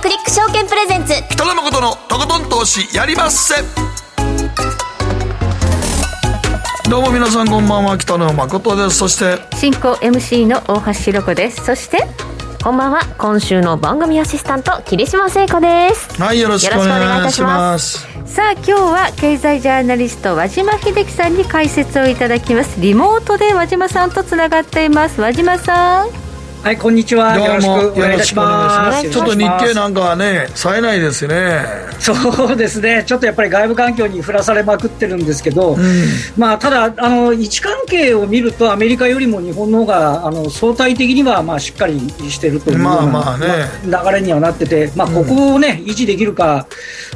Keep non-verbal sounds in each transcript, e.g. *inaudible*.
クリック証券プレゼンツ。北野誠のとことん投資やりまっせ。どうも皆さんこんばんは北野誠です。そして進行 MC の大橋ひろ子です。そしてこんばんは今週の番組アシスタント桐島聖子です。はいよろしくお願いします。さあ今日は経済ジャーナリスト和島秀樹さんに解説をいただきます。リモートで和島さんとつながっています。和島さんはい、こんにちは。よろしくお願いいたします。ちょっと日経なんかはね、冴えないですね。そうですね。ちょっとやっぱり外部環境に振らされまくってるんですけど、うん、まあ、ただ、あの、位置関係を見ると、アメリカよりも日本の方が、あの、相対的には、まあ、しっかりしてるというまあまあね、まあ、流れにはなってて、まあ、ここをね、維持できるか、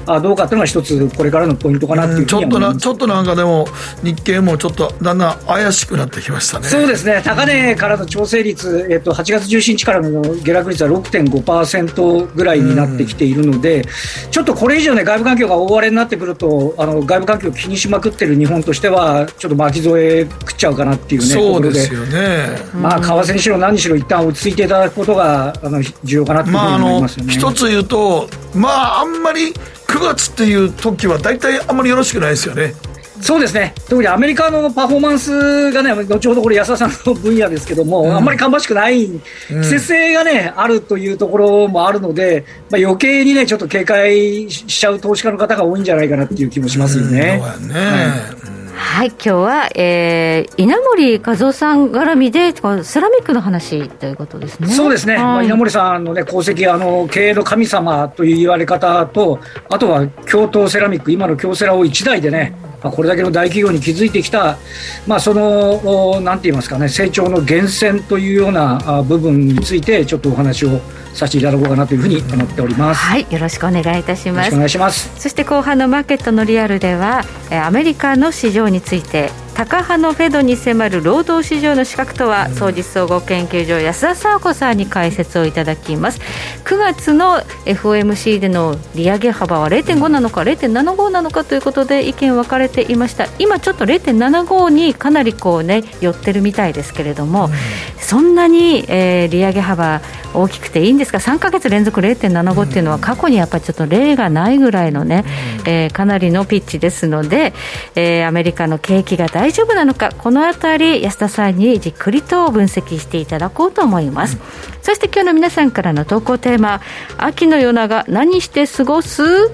あどうかっていうのが一つ、これからのポイントかなっていう、うん、ちょっとな、ちょっとなんかでも、日経もちょっと、だんだん怪しくなってきましたね。そうですね。高値からの調整率、えっと、8月17日からのの下落率は6.5%ぐらいになってきているので、ちょっとこれ以上、ね、外部環境が大荒れになってくると、あの外部環境を気にしまくってる日本としては、ちょっと巻き添え食っちゃうかなっていうね、そうですよね、まあ、為替にしろ、何にしろ、一旦落ち着いていただくことがあの重要かなというふうに思いますよね、まあ、一つ言うと、まあ、あんまり9月っていう時は、大体あんまりよろしくないですよね。そうですね、特にアメリカのパフォーマンスがね、後ほどこれ、安田さんの分野ですけども、うん、あんまり芳しくない、季節性がね、あるというところもあるので、まあ、余計にね、ちょっと警戒しちゃう投資家の方が多いんじゃないかなっていう気もしますよね。うん、ね、はいはい、今日は、えー、稲森和夫さん絡みで、セラミックの話ということですね。そうですね。まあ、稲森さんのね、功績、あの、経営の神様という言われ方と、あとは京都セラミック、今の京セラを一代でね、まあ、これだけの大企業に築いてきた、まあ、その、なんて言いますかね、成長の源泉というような部分について、ちょっとお話をさせていただこうかなというふうに思っております。はい、よろしくお願いいたします。お願いします。そして後半のマーケットのリアルでは、アメリカの市場について高派のフェドに迫る労働市場の資格とは、総実総合研究所安田佐和子さんに解説をいただきます。9月の FOMC での利上げ幅は0.5なのか0.75なのかということで意見分かれていました。今ちょっと0.75にかなりこうね寄ってるみたいですけれども、うん、そんなに、えー、利上げ幅大きくていいんですか？3か月連続0.75っていうのは過去にやっぱりちょっと例がないぐらいのね、うん、えー、かなりのピッチですので、えー、アメリカの景気が大丈夫なのか？このあたり安田さんにじっくりと分析していただこうと思います、うんそして今日の皆さんからの投稿テーマ「秋の夜長何して過ごす?」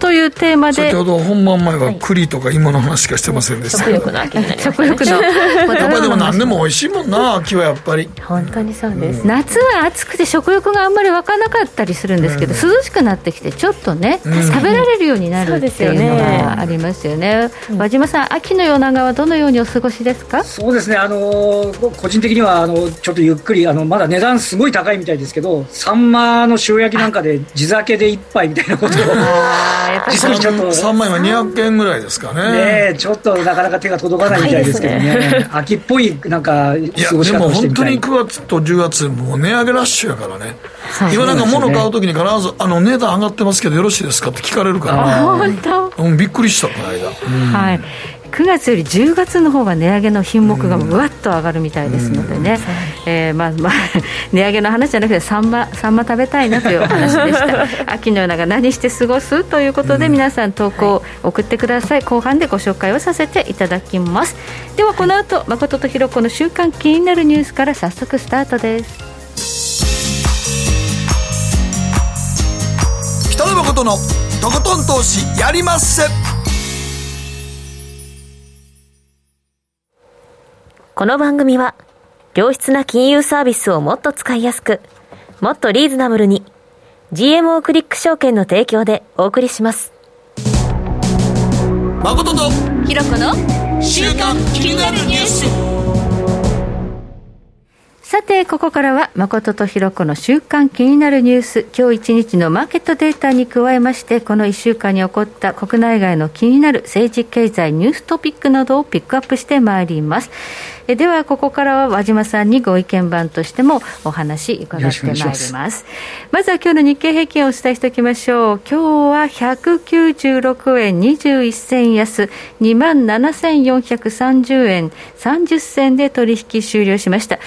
というテーマで先ほど本番前は栗とか芋の話しかしてませんでした、食欲の秋になりま食欲のやっぱでも何でも美味しいもんな秋はやっぱり。本当にそうです、うん、夏は暑くて食欲があんまり湧かなかったりするんですけど、うん、涼しくなってきてちょっとね、うん、食べられるようになるっていうのがありますよね、和島さん秋の夜長はどのようにお過ごしですか？そうですねあの個人的にはあのちょっとゆっくりあのまだ値段すごい高いみたいですけど、サンマの塩焼きなんかで地酒で一杯みたいなことを、実にちょっと。サンマ今200円ぐらいですかね。ねちょっとなかなか手が届かないみたいですけどね。秋っぽいなんか過ごし方をしてみたい。いや、でも本当に9月と10月、もう値上げラッシュやからね。今なんか物買うときに必ず、あの、値段上がってますけどよろしいですかって聞かれるから。本当？うん、びっくりした、この間。はい。9月より10月の方が値上げの品目がうわっと上がるみたいですのでね、えー、まあまあ *laughs* 値上げの話じゃなくてサンマサンマ食べたいなというお話でした。*laughs* 秋の夜長何して過ごす？ということで皆さん投稿送ってください、後半でご紹介をさせていただきます。ではこの後誠とひろ子の週刊気になるニュースから早速スタートです。北野誠のとことん投資やりまっせこの番組は、良質な金融サービスをもっと使いやすく、もっとリーズナブルに、GMO クリック証券の提供でお送りします。誠と、ひろこの、週刊気になるニュース。さて、ここからは、誠とひろこの週間気になるニュース、今日一日のマーケットデータに加えまして、この1週間に起こった国内外の気になる政治経済ニューストピックなどをピックアップしてまいります。えではここからは和島さんにご意見番としてもお話伺ってまいります。まずは今日の日経平均をお伝えしておきましょう。今日は196円21銭安。2万7430円。30銭で取引終了しました。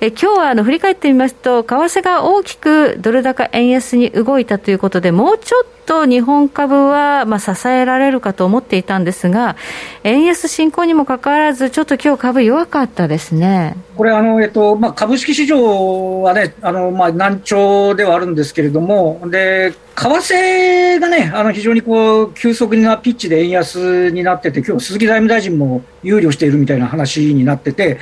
え今日はあの振り返ってみますと、為替が大きくドル高円安に動いたということで、もうちょっと日本株はまあ支えられるかと思っていたんですが、円安進行にもかかわらず、ちょっと今日株弱かったですね。これあの、えっとまあ、株式市場はね、あのまあ、難聴ではあるんですけれども、で為替がね、あの非常にこう急速なピッチで円安になってて、今日鈴木財務大臣も憂慮しているみたいな話になってて、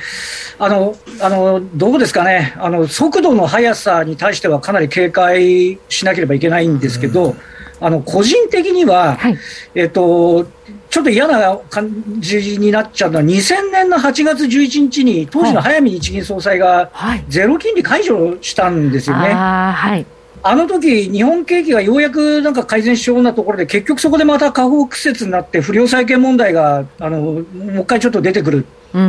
あのあのどうですかね。あの、速度の速さに対してはかなり警戒しなければいけないんですけど、あの個人的には、はい、えっと、ちょっと嫌な感じになっちゃうのは、2000年の8月11日に、当時の早見日銀総裁がゼロ金利解除したんですよね。はい。あの時日本景気がようやくなんか改善しようなところで、結局そこでまた下方屈折になって、不良債権問題があのもう一回ちょっと出てくる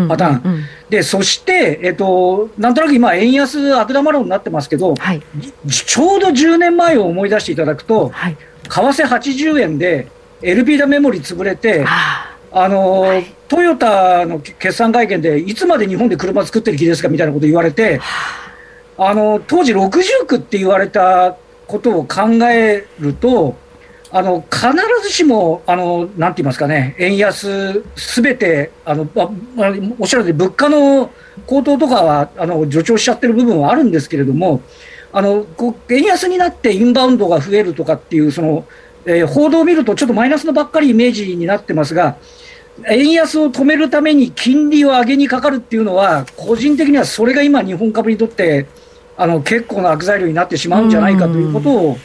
パターン、うんうん。うん、でそして、えっと、なんとなく今、円安悪玉論になってますけど、はい、ちょうど10年前を思い出していただくと、はい、為替80円で、LP ダメモリ潰れて、あの、はい、トヨタの決算会見で、いつまで日本で車作ってる気ですかみたいなこと言われて、あ。の当時、60区って言われたことを考えると、あの必ずしもあの、なんて言いますかね、円安すべてあのあ、おっしゃるように、物価の高騰とかはあの助長しちゃってる部分はあるんですけれども、あの円安になってインバウンドが増えるとかっていう、そのえー、報道を見るとちょっとマイナスのばっかりイメージになってますが、円安を止めるために金利を上げにかかるっていうのは、個人的にはそれが今、日本株にとってあの結構な悪材料になってしまうんじゃないかということを、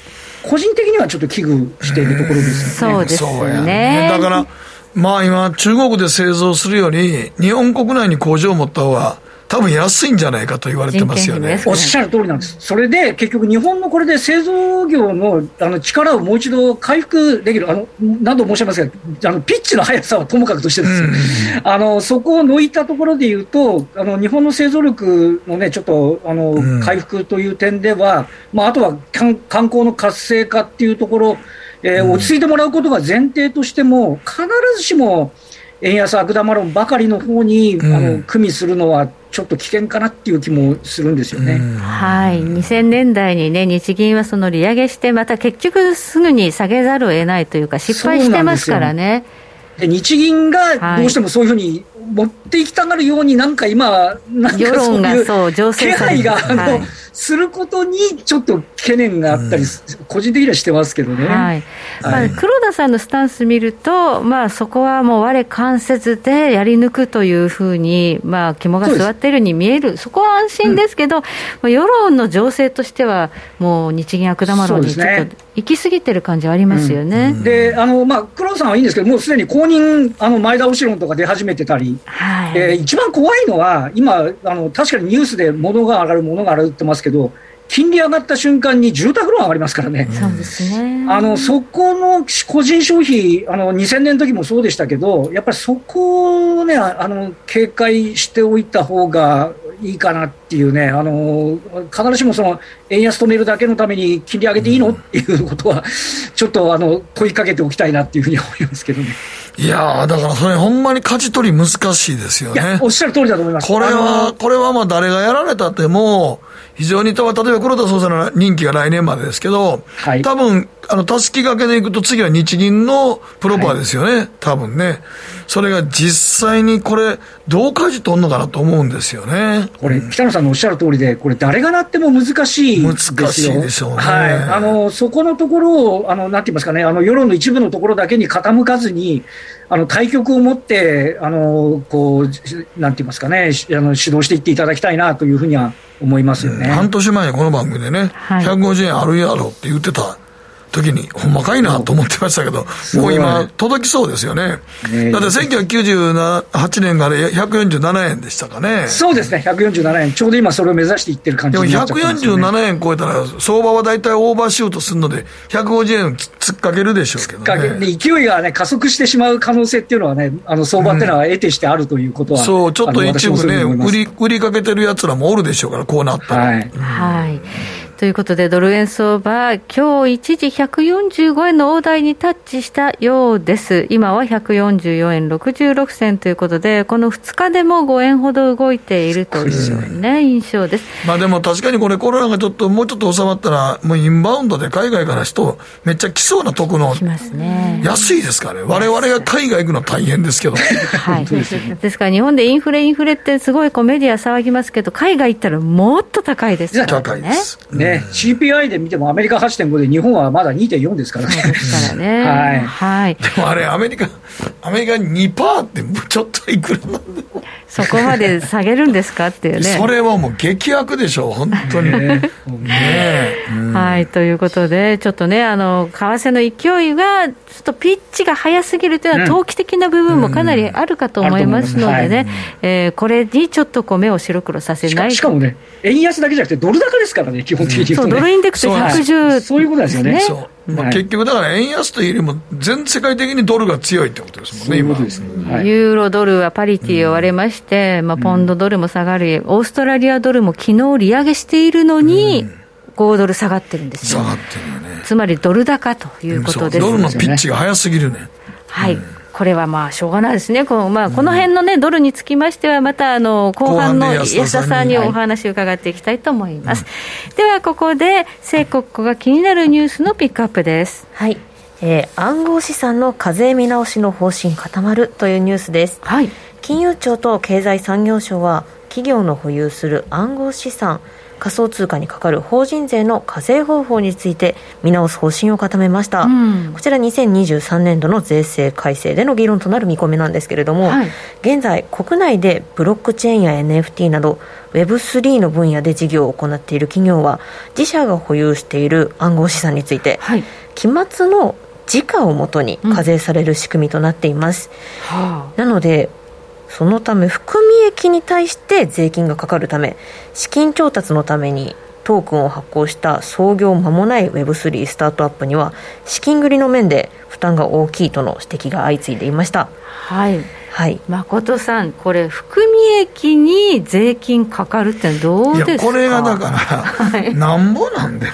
個人的にはちょっと危惧しているところですよね。そうですね。だからまあ今、中国で製造するより、日本国内に工場を持った方が多分安いんじゃないかと言われてますよね。おっしゃる通りなんです。それで結局日本のこれで製造業のあの力をもう一度回復できる、あの何度も申し上げますが、あのピッチの速さはともかくとしてです、うん、あのそこを抜いたところでいうと、あの日本の製造力のねちょっとあの、うん、回復という点では、まああとは観光の活性化っていうところ、えー、落ち着いてもらうことが前提としても必ずしも円安悪玉論ばかりの方に、うん、あの組みするのはちょっと危険かなっていう気もするんですよね、はい、2000年代にね、日銀はその利上げして、また結局すぐに下げざるを得ないというか、失敗してますからね。で日銀がどうしてもそういうふうに持っていきたがるように、なんか今、なんかそういう気配が、あの、はいすることにちょっと懸念があったり、うん、個人的にはしてますけどね、はい。まあ、黒田さんのスタンス見ると、まあ、そこはもう我関せずでやり抜くというふうに、まあ、肝が据わっているように見える、そこは安心ですけど、うん、世論の情勢としては、もう日銀悪玉論にちょっと行き過ぎてる感じはありますよね、うん、であの、まあ、黒田さんはいいんですけど、もうすでに公認あの前倒し論とか出始めてたり、はい、えー、一番怖いのは、今あの、確かにニュースで物が上がる、物が上がるってますけど、金利上がった瞬間に住宅ローン上がりますからね、そうですね。あのそこの個人消費、あの2000年の時もそうでしたけど、やっぱりそこをね、あの警戒しておいた方がいいかなっていうね、あの必ずしもその円安止めるだけのために金利上げていいの、っていうことは、*laughs* ちょっとあの問いかけておきたいなっていうふうに思いますけどね。いやだからそれ、ほんまに勝ち取り難しいですよね。おっしゃる通りだと思います。これは、これはまあ誰がやられたっても、非常に、例えば黒田総裁の任期が来年までですけど、はい、多分あの、たすき掛けでいくと次は日銀のプロパーですよね、はい、多分ね。それが実際にこれ、どう舵取るのかなと思うんですよね。これ、北野さんのおっしゃる通りで、これ、誰がなっても難しい難しいでしょうね。はい。あの、そこのところを、あの、なんて言いますかね、あの、世論の一部のところだけに傾かずに、あの、対局を持って、あの、こう、なんて言いますかね、あの、指導していっていただきたいなというふうには思いますよね。半年前にこの番組でね、はい、150円あるやろって言ってた時に、ほんまかいなと思ってましたけど、もう今、届きそうですよね。ねだって1998年が147円でしたかね。そうですね、147円。ちょうど今それを目指していってる感じになっちゃってます、ね、でも147円超えたら、相場は大体オーバーシュートするので、150円突っかけるでしょうけどね。勢いがね、加速してしまう可能性っていうのはね、あの相場っていうのは得てしてあるということは、うん、そう、ちょっと一部ね、売り、売りかけてるやつらもおるでしょうから、こうなったら。はい。はいということで、ドル円相場、今日一時145円の大台にタッチしたようです。今は144円66銭ということで、この2日でも5円ほど動いているというね、印象です。まあでも確かにこれコロナがちょっと、もうちょっと収まったら、もうインバウンドで海外から人、めっちゃ来そうなとこの、ね。安いですからね。我々が海外行くの大変ですけど。はい。ですから日本でインフレインフレってすごいこうメディア騒ぎますけど、海外行ったらもっと高いですからね。高いです。ね、CPI で見てもアメリカ8.5で日本はまだ2.4ですからね。ですからね。*laughs* はい。はい。でもあれ、アメリカ、アメリカに2%ってちょっといくらなんでそこまで下げるんですかっていうね。それはもう激悪でしょう、本当に。ねね、うん、はい、ということで、ちょっとね、あの、為替の勢いが、ちょっとピッチが速すぎるというのは、投機的な部分もかなりあるかと思いますのでね、うんえー、これにちょっとこう目を白黒させないしかもね、円安だけじゃなくて、ドル高ですからね、基本的そう、ドルインデックス110、そういうことですよね。そう。まあ、結局、だから円安というよりも、全世界的にドルが強いってことですもんね、今、ユーロドルはパリティを割れまして、まあ、ポンドドルも下がり、オーストラリアドルも昨日利上げしているのに、5ドル下がってるんですよ、下がってるよね。つまりドル高ということです、ドルのピッチが早すぎるね。はい、これはまあしょうがないですね、この,、まあ、この辺のね、ドルにつきましては、またあの後半の安田さんに。お話を伺っていきたいと思います。ではここで、聖国庫が気になるニュースのピックアップです。はい。えー、暗号資産の課税見直しの方針固まるというニュースです、はい、金融庁と経済産業省は企業の保有する暗号資産仮想通貨にかかる法人税の課税方法について見直す方針を固めました、うん、こちら2023年度の税制改正での議論となる見込みなんですけれども、はい、現在国内でブロックチェーンや NFT など Web3 の分野で事業を行っている企業は自社が保有している暗号資産について、はい、期末の時価をもとに課税される仕組みとなっています、うんはあ、なのでそのため含み益に対して税金がかかるため資金調達のためにトークンを発行した創業間もない Web3 スタートアップには資金繰りの面で負担が大きいとの指摘が相次いでいました。はい。はい、誠さん、これ、含み益に税金かかるってどうですか？これがだから、*laughs* はい、なんぼなんで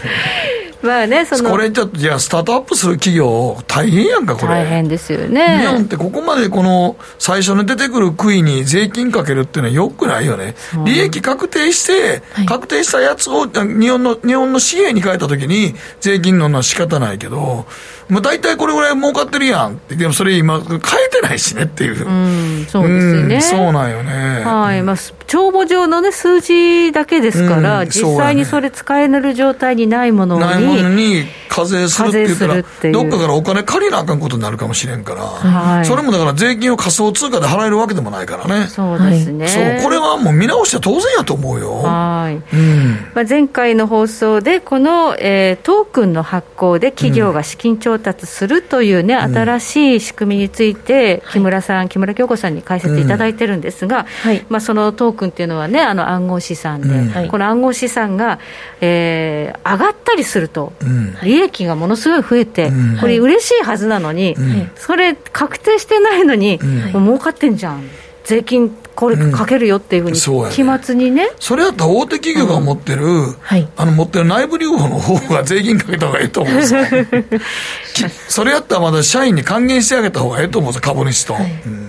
まあね、そのこれちょっと、じゃあ、スタートアップする企業、大変やんか、これ。大変ですよね。日本ってここまでこの最初に出てくる杭に税金かけるっていうのはよくないよね。利益確定して、確定したやつを日本の、日本の紙幣に変えたときに税金ののは仕方ないけど、まあ、大体これぐらい儲かってるやん。って、でもそれ今、変えてないしねっていう、うん、そうですね、そうなんよね、はい。まあ、帳簿上の、ね、数字だけですから、うん、実際にそれ使える状態にないものに、ないものに課税するって言ったら、どっかからお金借りなあかんことになるかもしれんから、はい、それもだから税金を仮想通貨で払えるわけでもないからね、そうですね、そうこれはもう見直して当然やと思うよ。はい、うん。まあ、前回の放送で、この、えー、トークンの発行で企業が資金調達するというね、新しい仕組みについて、木村さん、木村京子さんに解説いただいてるんですが、まあ、そのトークンっていうのはね、あの暗号資産で、この暗号資産が、えー、上がったりすると、利益がものすごい増えて、これ、嬉しいはずなのに、それ、確定してないのに、もう儲かってんじゃん。税金これかけるよっていうふうに、期末にね、それやったら大手企業が持ってる、あの持ってる内部留保の方が税金かけた方がいいと思うんですよ。*laughs* それやったらまだ社員に還元してあげた方がいいと思うんです株主と、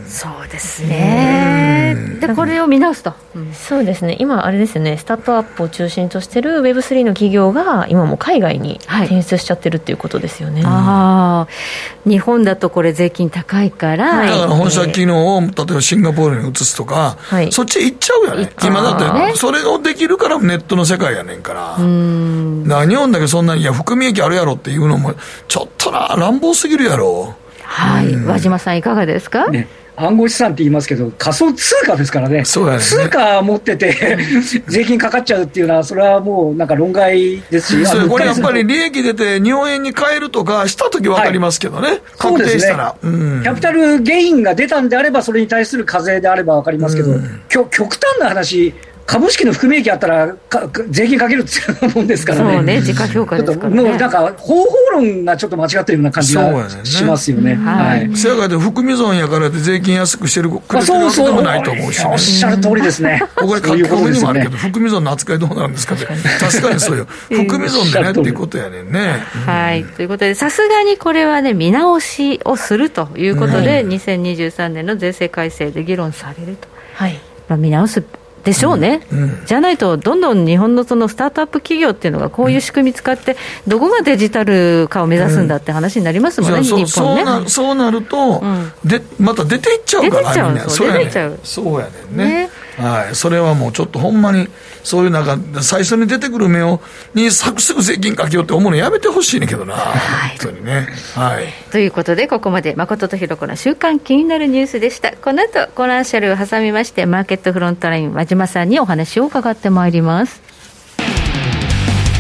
そうですね。でこれを見直すと、そうですね。今あれですよね。スタートアップを中心としてる Web3 の企業が今も海外に転出しちゃってるっていうことですよね、ああ日本だとこれ税金高いから、だから本社機能を例えばシンガポールに移すとかはい、そっち行っちゃうよね、今だって、それをできるからネットの世界やねんから、だ日本だけそんなに、いや、含み益あるやろっていうのも、ちょっとな、乱暴すぎるやろ。はい、和島さん、いかがですか、ね暗号資産って言いますけど、仮想通貨ですからね、そうね。通貨持ってて *laughs* 税金かかっちゃうっていうのは、それはもうなんか論外ですし、*laughs* これやっぱり利益出て、日本円に変えるとかしたとき分かりますけどね、はい、確定したら、ねうん、キャピタルゲインが出たんであれば、それに対する課税であれば分かりますけど、うん、極端な話、株式の含み益あったらか、税金かけるっていうもんですからね。そうね、自家評価ですから、ね、もうなんか、方法論がちょっと間違ってるような感じがしますよね。はい。せやから含み損やからって税金安くしてるくれてるわけでもないと思うし、ね、おっしゃる通りですね。ここで書き込みにもあるけど、含み損の扱いどうなるんですかって。*laughs* 確かにそうよ。含み損でねっていうことやねんね。はい。ということで、さすがにこれはね、見直しをするということで、2023年の税制改正で議論されると。はい。まあ、見直すでしょうね、うん。うん、じゃないと、どんどん日本のそのスタートアップ企業っていうのが、こういう仕組み使って、どこがデジタル化を目指すんだって話になりますもんね、うん、日本ね。そうそうなると、で、また出ていっちゃうから、出てっちゃう、そうやねんね。ねはい、それはもうちょっとほんまに、そういうなんか、最初に出てくる目をにサクサク税金かけようって思うのやめてほしいねんけどな、はい、本当にね。はい、ということで、ここまで誠とひろ子の週間気になるニュースでした。この後コマーシャルを挟みまして、マーケットフロントライン、和島さんにお話を伺ってまいります。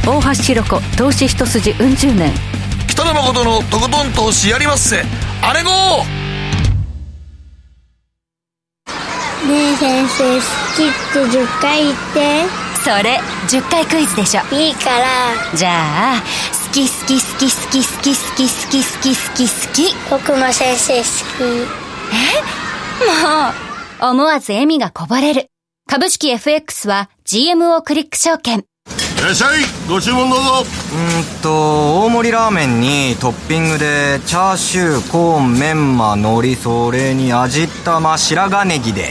大橋ひろ子、投資一筋うん十年。北野誠のとことん投資やりまっせ。あれごねえ先生好きって10回言って。それ10回クイズでしょ。いいから。じゃあ好き好き好き好き好き好き好き好き好き好き僕も先生好き。え？もう思わず笑みがこぼれる。株式 FX は GMO クリック証券。いらっしゃい。ご注文どうぞ。うんと大盛りラーメンにトッピングでチャーシューコーンメンマ海苔それに味玉白髪ネギで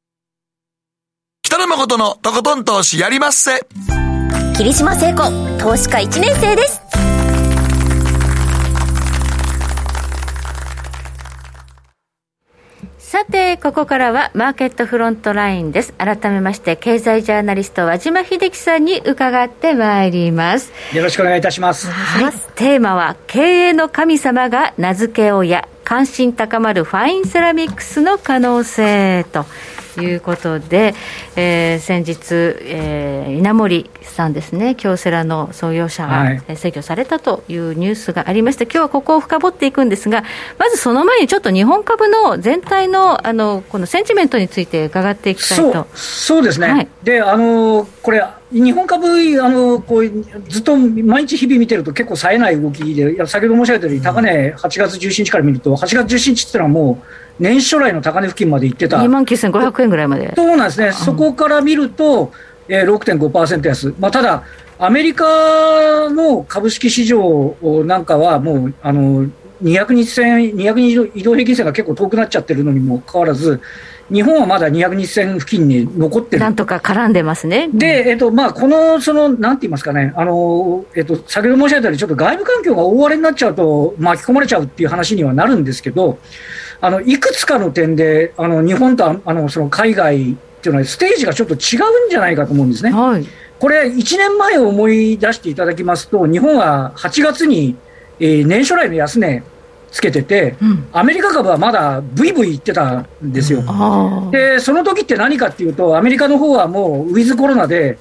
北野誠のとことん投資やりまっせ。霧島聖子、投資家1年生です。さて、ここからはマーケットフロントラインです。改めまして、経済ジャーナリスト、和島秀樹さんに伺ってまいります。よろしくお願いいたします。はい。テーマは、経営の神様が名付け親、関心高まるファインセラミックスの可能性と。いうことで、えー、先日、えー、稲森さんですね、京セラの創業者が、はい、制御されたというニュースがありまして、今日はここを深掘っていくんですが、まずその前にちょっと日本株の全体のあのこのセンチメントについて伺っていきたいと。そうですね、はい、であのこれ日本株あのこうずっと毎日日々見てると結構冴えない動きで、いや先ほど申し上げたように、高値8月17日から見ると、8月17日っていうのはもう、年初来の高値付近まで行ってた。2万9500円ぐらいまで。そうなんですね。そこから見ると、えー、6.5%安。まあ、ただ、アメリカの株式市場なんかはもう、あの、200日線、200日移動平均線が結構遠くなっちゃってるのにもかかわらず、日本はまだ200日線付近に残ってる。なんとか絡んでますね。で、えっと、まあ、この、その、なんて言いますかね、あの、えっと、先ほど申し上げたように、ちょっと外部環境が大荒れになっちゃうと、巻き込まれちゃうっていう話にはなるんですけど、あの、いくつかの点で、あの、日本とあの、その海外っていうのは、ステージがちょっと違うんじゃないかと思うんですね。はい。これ、1年前を思い出していただきますと、日本は8月に、えー、年初来の安値つけてて、うん、アメリカ株はまだブイブイいってたんですよ。うん、で、その時って何かっていうと、アメリカの方はもうウィズコロナで、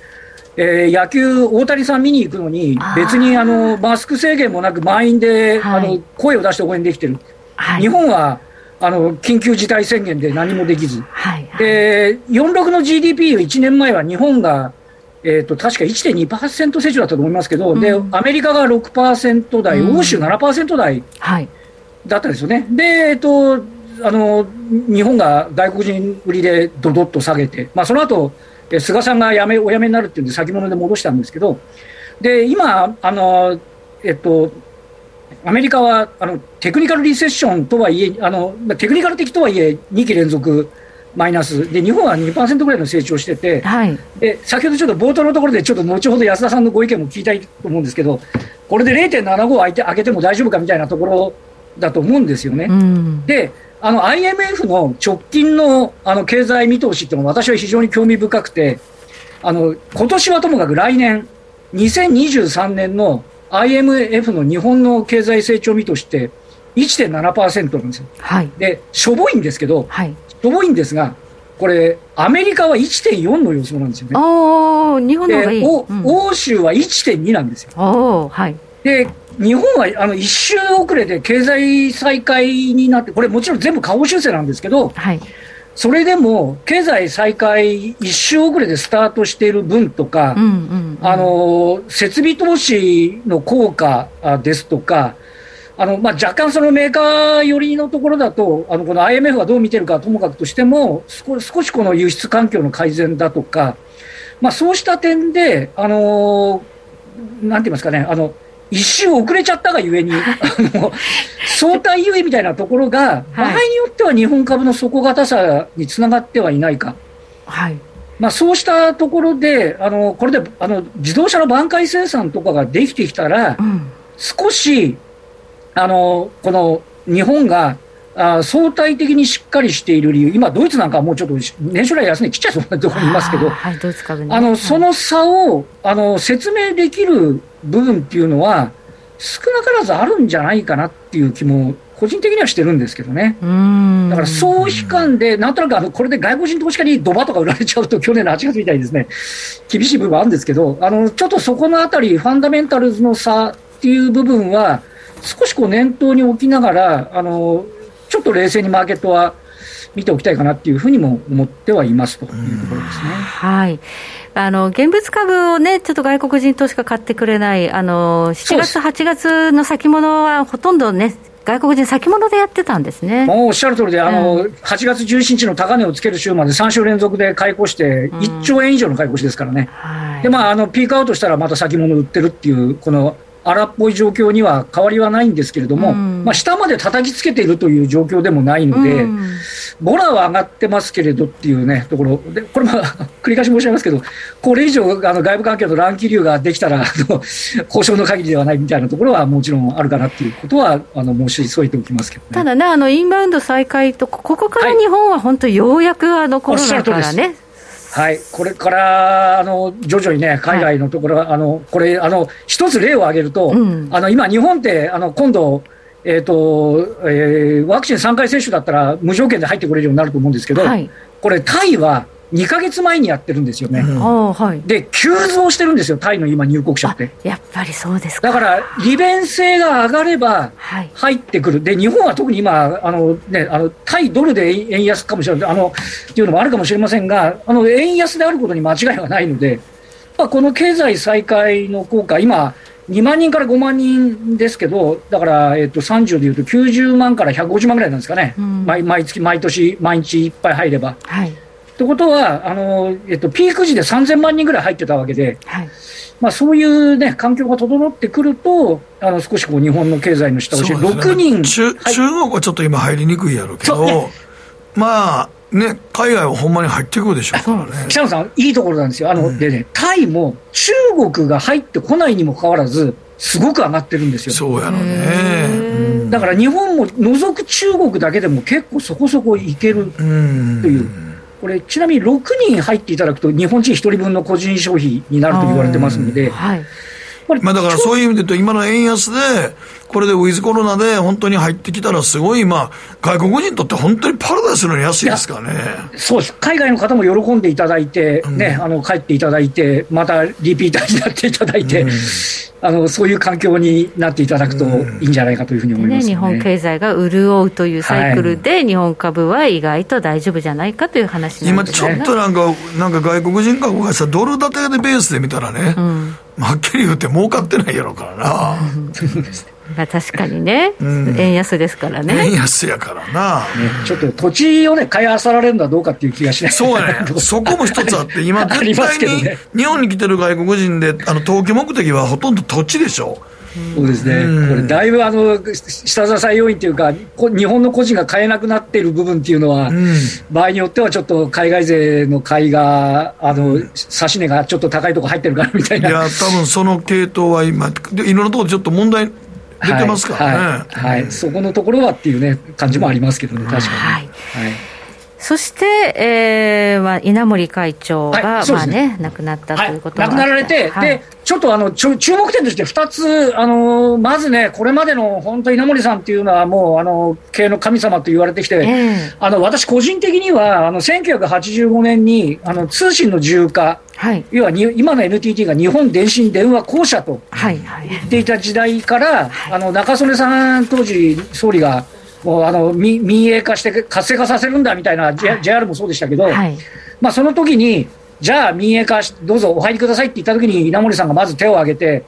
えー、野球、大谷さん見に行くのに、別にあのマスク制限もなく満員で、はい、あの声を出して応援できてる。はい、日本はあの緊急事態宣言で何もできず、はい。はい、で46の GDP を1年前は日本が、えーと、確か1.2%成長だったと思いますけど、うん、でアメリカが6%台、欧州7%台だったんですよね。で、えっ、ー、とあの日本が外国人売りでどどっと下げて、まあ、その後菅さんが辞めお辞めになるっていうんで先物で戻したんですけどで今あの、えっとアメリカはあのテクニカルリセッションとはいえ、あのテクニカル的とはいえ、2期連続マイナスで、日本は2%ぐらいの成長してて、はい、で先ほどちょっと冒頭のところで、ちょっと後ほど安田さんのご意見も聞きたいと思うんですけど、これで0.75上げ上げても大丈夫かみたいなところだと思うんですよね。うん、であの IMF の直近のあの経済見通しっていうのは、私は非常に興味深くて、あの今年はともかく来年、2023年の IMF の日本の経済成長見として、1.7%なんですよ。はい、で、しょぼいんですけど、はい、しょぼいんですが、これ、アメリカは1.4の予想なんですよね。お日本のがいい、うん、欧州は1.2なんですよ。おはい、で、日本はあの1周遅れで経済再開になって、これもちろん全部下方修正なんですけど、はい、それでも経済再開1周遅れでスタートしている分とか、うんうんうん、あの設備投資の効果ですとか、あのまあ、若干そのメーカー寄りのところだと、あのこの IMF がどう見てるかともかくとしても、少しこの輸出環境の改善だとか、まあ、そうした点で、あのなんて言いますかね、あの一周遅れちゃったがゆえに、あの相対優位みたいなところが、場合によっては日本株の底堅さにつながってはいないか。はい。まあ、そうしたところで、あのこれであの自動車の挽回生産とかができてきたら、うん、少しあのこの日本があ相対的にしっかりしている理由、今、ドイツなんかはもうちょっと年初来安値切っちゃいそうなところにいますけど、はいね、あのその差をあの説明できる部分っていうのは、少なからずあるんじゃないかなっていう気も、個人的にはしてるんですけどね。だから総悲観で、なんとなくあのこれで外国人投資家にドバとか売られちゃうと、去年の8月みたいにですね、厳しい部分あるんですけど、あのちょっとそこのあたり、ファンダメンタルズの差っていう部分は、少しこう念頭に置きながら、あのちょっと冷静にマーケットは見ておきたいかなっていうふうにも思ってはいますというところですね。はい。あの現物株をね、ちょっと外国人投資家買ってくれない、あの7月、8月の先物はほとんどね、外国人先物でやってたんですね。もうおっしゃる通りで、あの、うん、8月17日の高値をつける週まで3週連続で買い越して、1兆円以上の買い越しですからね、うん、でまあ、あのピークアウトしたらまた先物売ってるっていう、この荒っぽい状況には変わりはないんですけれども、うん、まあ、下まで叩きつけているという状況でもないので、うん、ボラは上がってますけれどっていうね、ところ。で、これも *laughs* 繰り返し申し上げますけど、これ以上あの外部環境の乱気流ができたら、*laughs* 交渉の限りではないみたいなところはもちろんあるかなっていうことは、あの申し添えておきますけど、ね、ただね、あのインバウンド再開と、ここから日本は本当、ようやくあのコロナからね。はい、これからあの徐々にね、海外のところ、はい、あのこれ、あの一つ例を挙げると、うん、あの今、日本ってあの今度、えーとえー、ワクチン3回接種だったら無条件で入ってくれるようになると思うんですけど、はい、これ、タイは2か月前にやってるんですよね、うん。はい、で急増してるんですよ、タイの今、入国者って。やっぱりそうですだから、利便性が上がれば入ってくる、はい、で日本は特に今、あのね、あの対ドルで円安かもしれない。あのっていうのもあるかもしれませんが、あの円安であることに間違いはないので、まあ、この経済再開の効果、今、2万人から5万人ですけど、だから、えっと、30でいうと90万から150万ぐらいなんですかね、うん、毎毎月、毎年、毎日いっぱい入れば。はいってことは、あのえっと、ピーク時で3000万人ぐらい入ってたわけで、はいまあ、そういう、ね、環境が整ってくると、あの少しこう日本の経済の下押し、ね、6人中、はい、中国はちょっと今、入りにくいやろうけど、ね、まあ、ね、海外はほんまに入ってくるでしょうからね。北野さん、いいところなんですよ。あの、うん、でね、タイも中国が入ってこないにもかかわらず、すごく上がってるんですよ。そうやろね。だから日本も除く中国だけでも結構そこそこいけるという。これ、ちなみに6人入っていただくと、日本人1人分の個人消費になると言われてますので、はい、まあだからそういう意味で言うと、今の円安で、これでウィズコロナで本当に入ってきたら、すごい、まあ、外国人にとって本当にパラダイスの安いですからね。そうです。海外の方も喜んでいただいて、ね、うん、あの、帰っていただいて、またリピーターになっていただいて、うん。あのそういう環境になっていただくといいんじゃないかというふうに思います、ね、日本経済が潤うというサイクルで、日本株は意外と大丈夫じゃないかという話なんです、ね、今、ちょっとなんか、なんか外国人株がさ、ドル建てでベースで見たらね、うん、はっきり言って儲かってないやろからな。*laughs* まあ、確かにね、うん、円安ですからね。円安やからな、ね、ちょっと土地をね、買いあさられるのはどうかっていう気がしない。そうやね、*laughs* そこも一つあって、今、*laughs* 絶対に日本に来てる外国人で、あの登記目的はほとんど土地でしょ。そうですね、うん、これ、だいぶあの下支え要因というか、日本の個人が買えなくなっている部分っていうのは、うん、場合によってはちょっと海外勢の買いが、あの指値がちょっと高いところ入ってるからみたいな。いや、多分その系統は今、いろんなところでちょっと問題出てますか？らね、はい、はいはい、そこのところはっていうね、感じもありますけどね、確かに。はいそして、えーまあ、稲盛会長が、はいね、まあね、亡くなったということはい、亡くなられて、はい、でちょっとあの注目点として2つ、あのまずね、これまでの本当、稲盛さんっていうのは、もうあの経営の神様と言われてきて、えー、あの私、個人的にはあの1985年にあの通信の自由化、はい、要はに今の NTT が日本電信電話公社と言っていた時代から、はい、あの中曽根さん、当時、総理が。もうあの民営化して活性化させるんだみたいな、J、JR もそうでしたけど、はい、まあ、その時に、じゃあ民営化どうぞお入りくださいって言った時に稲盛さんがまず手を挙げて、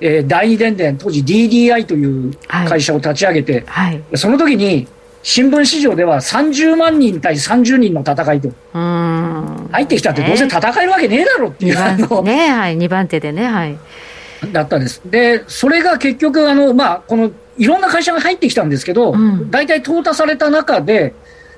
えー、第二電電、当時 DDI という会社を立ち上げて、はい、その時に新聞市場では30万人対30人の戦いと。入ってきたってどうせ戦えるわけねえだろっていう。2番ね、はい、2番手でね、はい。だったんです。で、それが結局、あの、まあ、このいろんな会社が入ってきたんですけど、大体淘汰された中で、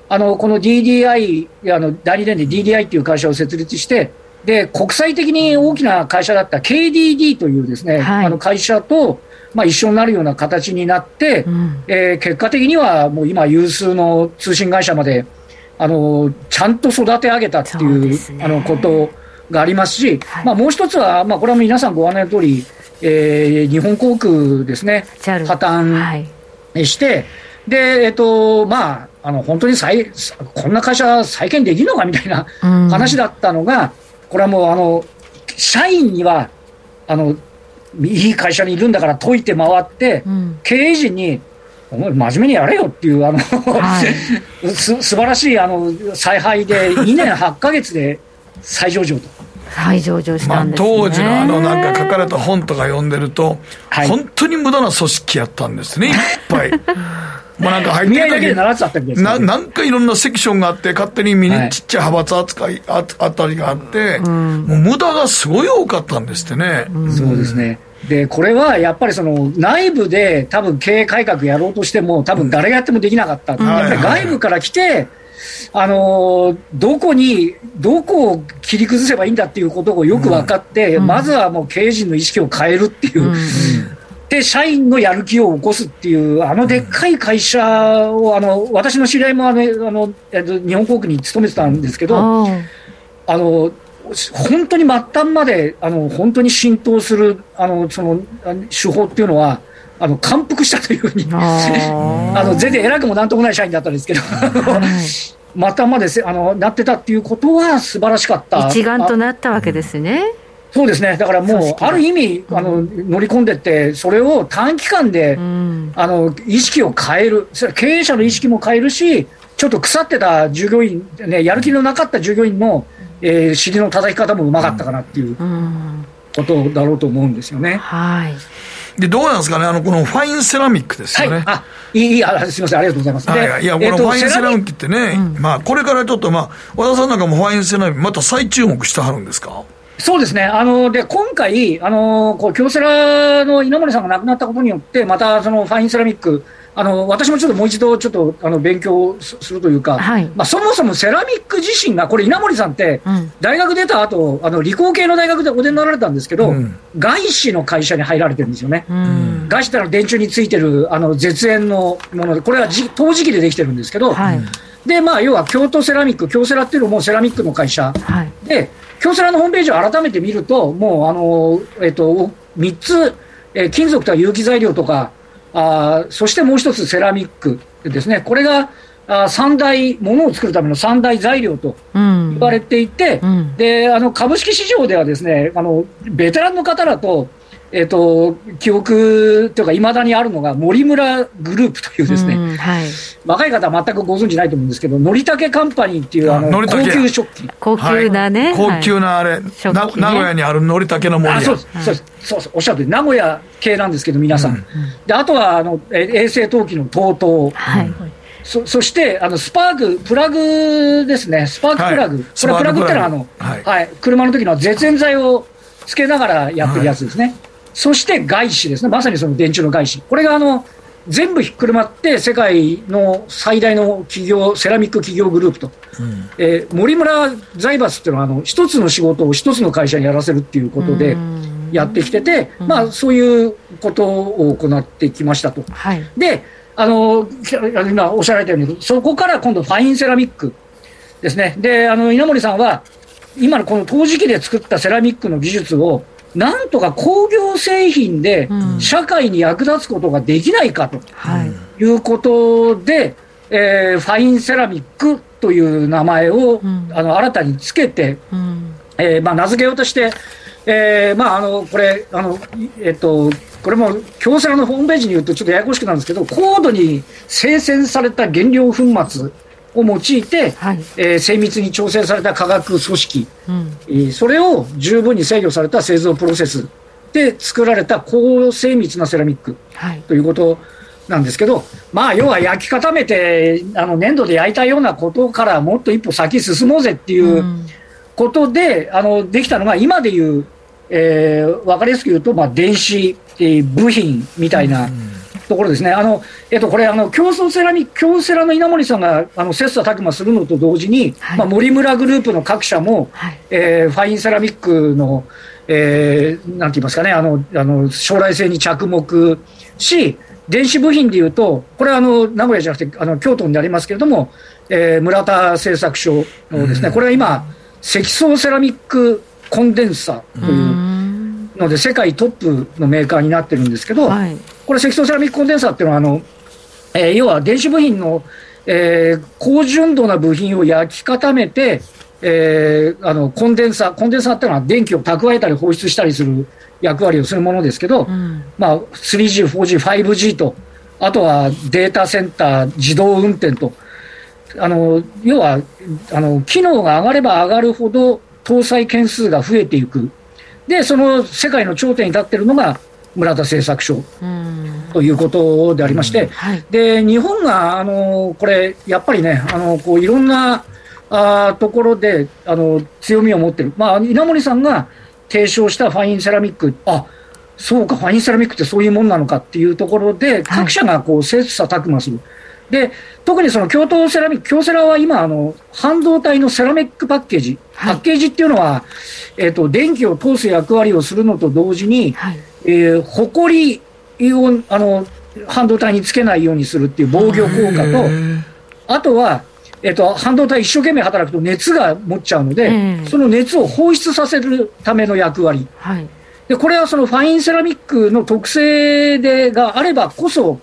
あのこの DDI、あの代理店で DDI っていう会社を設立して、で国際的に大きな会社だった KDD というですね、はい、あの会社と、まあ、一緒になるような形になって、うん、えー、結果的にはもう今、有数の通信会社まであのちゃんと育て上げたっていう、ね、あのことがありますし、はい、まあ、もう一つは、まあ、これは皆さんご案内の通り、えー、日本航空ですね、破綻して、はい、で、えっ、と、まあ、あの、本当に再、こんな会社再建できるのかみたいな話だったのが、これはもう、あの、社員には、あの、いい会社にいるんだから解いて回って、うん、経営陣に、お前真面目にやれよっていう、あの、はい、*laughs* す素晴らしい、あの、采配で、2年8か月で再上場と。はい上場したんです、ね、まあ、当時のあのなんか書かれた本とか読んでると、はい、本当に無駄な組織やったんですねいっぱい。*laughs* まあなんか入ってたけど、ななんかいろんなセクションがあって、勝手にミニ、ちっちゃい派閥扱いああたりがあって、うん、もう無駄がすごい多かったんですってね。うん、そうですね。で、これはやっぱりその内部で多分経営改革やろうとしても、多分誰がやってもできなかった。うん、やっぱり外部から来て、あのどこに、どこを切り崩せばいいんだっていうことをよく分かって、うん、まずはもう経営陣の意識を変えるっていう。うんで、社員のやる気を起こすっていう、あのでっかい会社を、あの、私の知り合いもあの、あの、日本航空に勤めてたんですけど、あの、本当に末端まで、あの、本当に浸透する、あの、その、手法っていうのは、あの、感服したというふうに、*laughs* あの、全然偉くもなんともない社員だったんですけど、*laughs* 末端までせあのなってたっていうことは素晴らしかった。一丸となったわけですね。そうですね、だからもう、ある意味、あの乗り込んでって、それを短期間で、うん、あの意識を変える、それ経営者の意識も変えるし、ちょっと腐ってた従業員、ね、やる気のなかった従業員の、えー、尻の叩き方もうまかったかなっていうことだろうと思うんですよね。はいで、どうなんですかね、あの、このファインセラミックですよね。はい、あ、いい、いい、あ、すみません、ありがとうございます。はい、いや、このファインセラミックってね、まあ、これからちょっと、まあ、和田さんなんかもファインセラミック、また再注目してはるんですか？そうですね。あの、で、今回、あの、こう、京セラの稲森さんが亡くなったことによって、また、その、ファインセラミック、あの私もちょっともう一度ちょっとあの勉強するというか、はい、まあ、そもそもセラミック自身が、これ、稲森さんって、大学出た後、あの理工系の大学でお出になられたんですけど、うん、外資の会社に入られてるんですよね。うん、外資ってのは電柱についてるあの絶縁のもので、これはじ陶磁器でできてるんですけど、はい、で、まあ、要は京都セラミック、京セラっていうのもセラミックの会社、はい、で、京セラのホームページを改めて見ると、もう、あの、えっと、3つ、えー、金属とか有機材料とか、あそしてもう一つセラミックですね、これがあ三大、ものを作るための三大材料と言われていて、うん。うん、であの株式市場ではですねあのベテランの方だと、えっ、ー、と、記憶というか、いまだにあるのが、森村グループというですね、はい、若い方は全くご存じないと思うんですけど、のりたけカンパニーっていうあの高級食器。高級なね。高級なあれ、ね、名古屋にあるのりたけの森屋。そうそうそうそうおっしゃる名古屋系なんですけど、皆さん。うん、であとはあの衛生陶器の TOTO。はい。そそしてあのスパーク、プラグですね、スパークプラグ、はい、これ、プラグってのはあの、はい、はい、車の時の絶縁材をつけながらやってるやつですね。はいそして外資ですね、まさにその電柱の外資、これがあの全部ひっくるまって、世界の最大の企業、セラミック企業グループと、うん、えー、森村財閥っていうのはあの、一つの仕事を一つの会社にやらせるっていうことでやってきてて、まあ、そういうことを行ってきましたと。はい、であの今おっしゃられたように、そこから今度、ファインセラミック、ですね。で、あの、稲森さんは、今のこの陶磁器で作ったセラミックの技術を、なんとか工業製品で社会に役立つことができないかとい。うことで、うん、えー、ファインセラミックという名前を、うん、あの新たにつけて、うん、えー、まあ、名付けようとして、えーまあ、あのこれあの、えっと、これも京セラのホームページに言うとちょっとややこしくなるんですけど、高度に精選された原料粉末を用いて、はい、えー、精密に調整された化学組織、うん、それを十分に制御された製造プロセスで作られた高精密なセラミックということなんですけど、はい、まあ要は焼き固めてあの粘土で焼いたようなことからもっと一歩先進もうぜっていうことで、うん、あのできたのが今でいう、えー、分かりやすく言うと、まあ、電子、えー、部品みたいな。うんところですね、あのえっと、これ、あの競争セラミ京セラの稲森さんがあの切磋琢磨するのと同時に、はい、まあ、森村グループの各社も、はい、えー、ファインセラミックの、えー、なんて言いますかね、あのあの将来性に着目し、電子部品でいうと、これはあの名古屋じゃなくてあの京都になりますけれども、えー、村田製作所のですね、これは今、積層セラミックコンデンサというので、世界トップのメーカーになってるんですけど、はい、これ、積層セラミックコンデンサーっていうのは、あのえー、要は電子部品の、えー、高純度な部品を焼き固めて、えー、あのコンデンサー、コンデンサーっていうのは電気を蓄えたり放出したりする役割をするものですけど、うん、まあ、3G、4G、5G と、あとはデータセンター、自動運転と、あの要はあの機能が上がれば上がるほど搭載件数が増えていく。で、その世界の頂点に立っているのが村田製作所ということでありまして、はい、で日本があのこれ、やっぱりね、あのこういろんなあところであの強みを持ってる、まあ、稲森さんが提唱したファインセラミック、あそうか、ファインセラミックってそういうもんなのかっていうところで、各社がこう切磋琢磨する。で特にその京都セラミック、京セラは今あの、半導体のセラミックパッケージ、パッケージっていうのは、えーと、電気を通す役割をするのと同時に、はい。えー、埃をあの半導体につけないようにするっていう防御効果と、あとは、えっと、半導体一生懸命働くと熱が持っちゃうので、その熱を放出させるための役割、はい、でこれはそのファインセラミックの特性でがあればこそ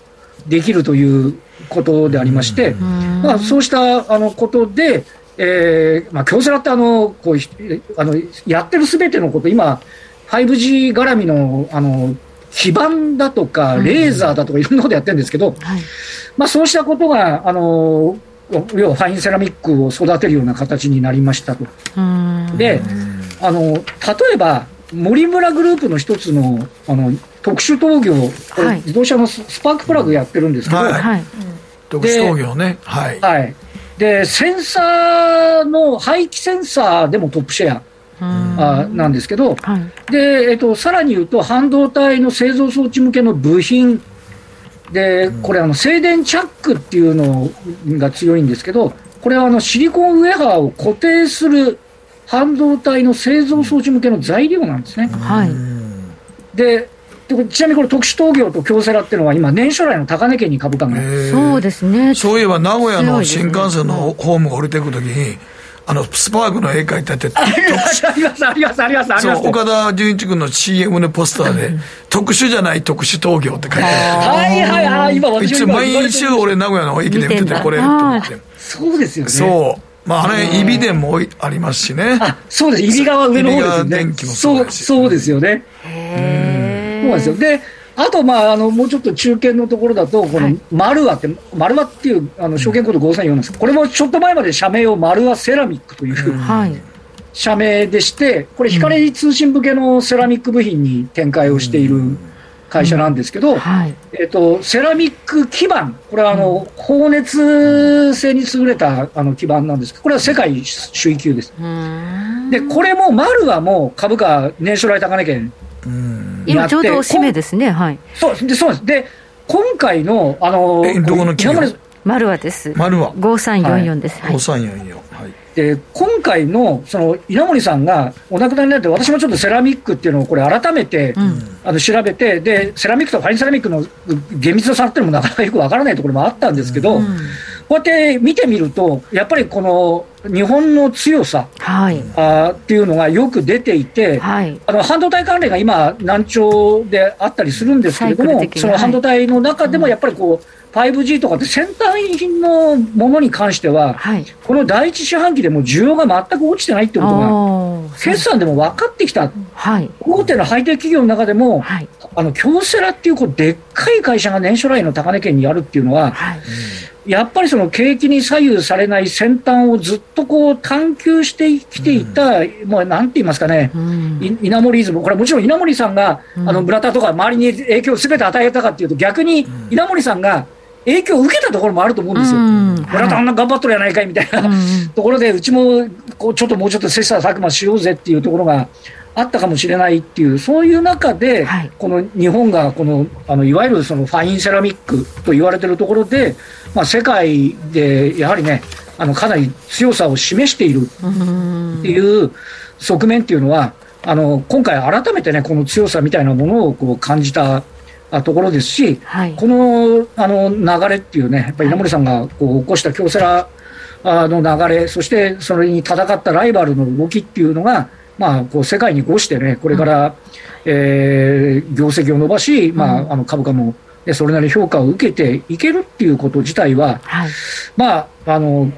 できるということでありまして、まあ、そうしたあのことで、えーまあ、京セラってあのこうあのやってるすべてのこと、今、5G 絡みのあの基板だとか、レーザーだとか、いろんなことやってるんですけど、はい、まあ、そうしたことが、あの要はファインセラミックを育てるような形になりましたと。であの例えば森村グループの一つのあの特殊陶業、これ自動車のスパークプラグやってるんですけど、はいはい、特殊陶業ね、はい、はい、でセンサーの排気センサーでもトップシェアあなんですけど、はい、でえっと、さらに言うと、半導体の製造装置向けの部品。で、これ、あの静電チャックっていうのが強いんですけど、これはあのシリコンウェハーを固定する半導体の製造装置向けの材料なんですね。はい、でちなみにこれ特殊陶業と京セラっていうのは今年初来の高値圏に株価がそうですねそういえば名古屋の新幹線のホームが降りていくときに、あの、スパークの絵描いてあって、*laughs* ありますありますありますありますそう、岡田純一君の CM のポスターで、特殊じゃない特殊陶業って書いてある。はいはいはい、今私毎週俺名古屋の駅で見てて、これ、と思って。そうですよね。そう。まあ、あれ、イビ電もありますしね。あ、そうです。イビ側上の方ですね。電気もそうそうですよね。へそうなんですよ。で、あと、まあ、あのもうちょっと中堅のところだと、このマルワって、マルワっていうあの証券コード534なんです。これもちょっと前まで社名をマルワセラミックという、社名でして、これ、光通信向けのセラミック部品に展開をしている会社なんですけど、えっと、セラミック基板、これはあの、放熱性に優れたあの基板なんですけど、これは世界首位級です。で、これもマルワも株価年初来高値圏今ちょうどおしめですね、はい。そうでそうです。で、今回の、あの、どこの企業？丸和です。丸和。5344です。はい、5344。はい。で今回のその稲森さんがお亡くなりになって、私もちょっとセラミックっていうのをこれ、改めて、うん、あの調べてで、セラミックとファインセラミックの厳密な差っていうのもなかなかよくわからないところもあったんですけど、うん、こうやって見てみると、やっぱりこの日本の強さ、はい、あっていうのがよく出ていて、はい、あの半導体関連が今、難聴であったりするんですけれども、その半導体の中でもやっぱりこう、5G とかって先端品のものに関しては、はい、この第一四半期でも需要が全く落ちてないってことが、決算でも分かってきた、はい、大手のハイテク企業の中でも、はい、あの京セラっていうこうでっかい会社が年初来の高値圏にあるっていうのは、はい。やっぱりその景気に左右されない先端をずっとこう探求してきていた、うん、もうなんて言いますかね、うん、稲盛イズム、これはもちろん稲盛さんが、うん、あの村田とか周りに影響をすべて与えたかっていうと、逆に稲盛さんが影響を受けたところもあると思うんですよ。村田あんな頑張っとるやないかいみたいな、ところで、うちもこうちょっともうちょっと切磋琢磨しようぜっていうところがあったかもしれないっていう、そういう中で、はい、この日本がこのあのいわゆるそのファインセラミックと言われてるところで、まあ、世界でやはりね、あのかなり強さを示している。っていう側面っていうのは、あの今回、改めてね、この強さみたいなものをこう感じたところですし、はい、このあの流れっていうね、やっぱり稲森さんがこう起こした京セラの流れ、そしてそれに戦ったライバルの動きっていうのが、まあ、こう世界に越してね、これから、うん、えー、業績を伸ばし、まあ、あの株価も、ね、それなり評価を受けていけるっていうこと自体は、はい、まあ、あの、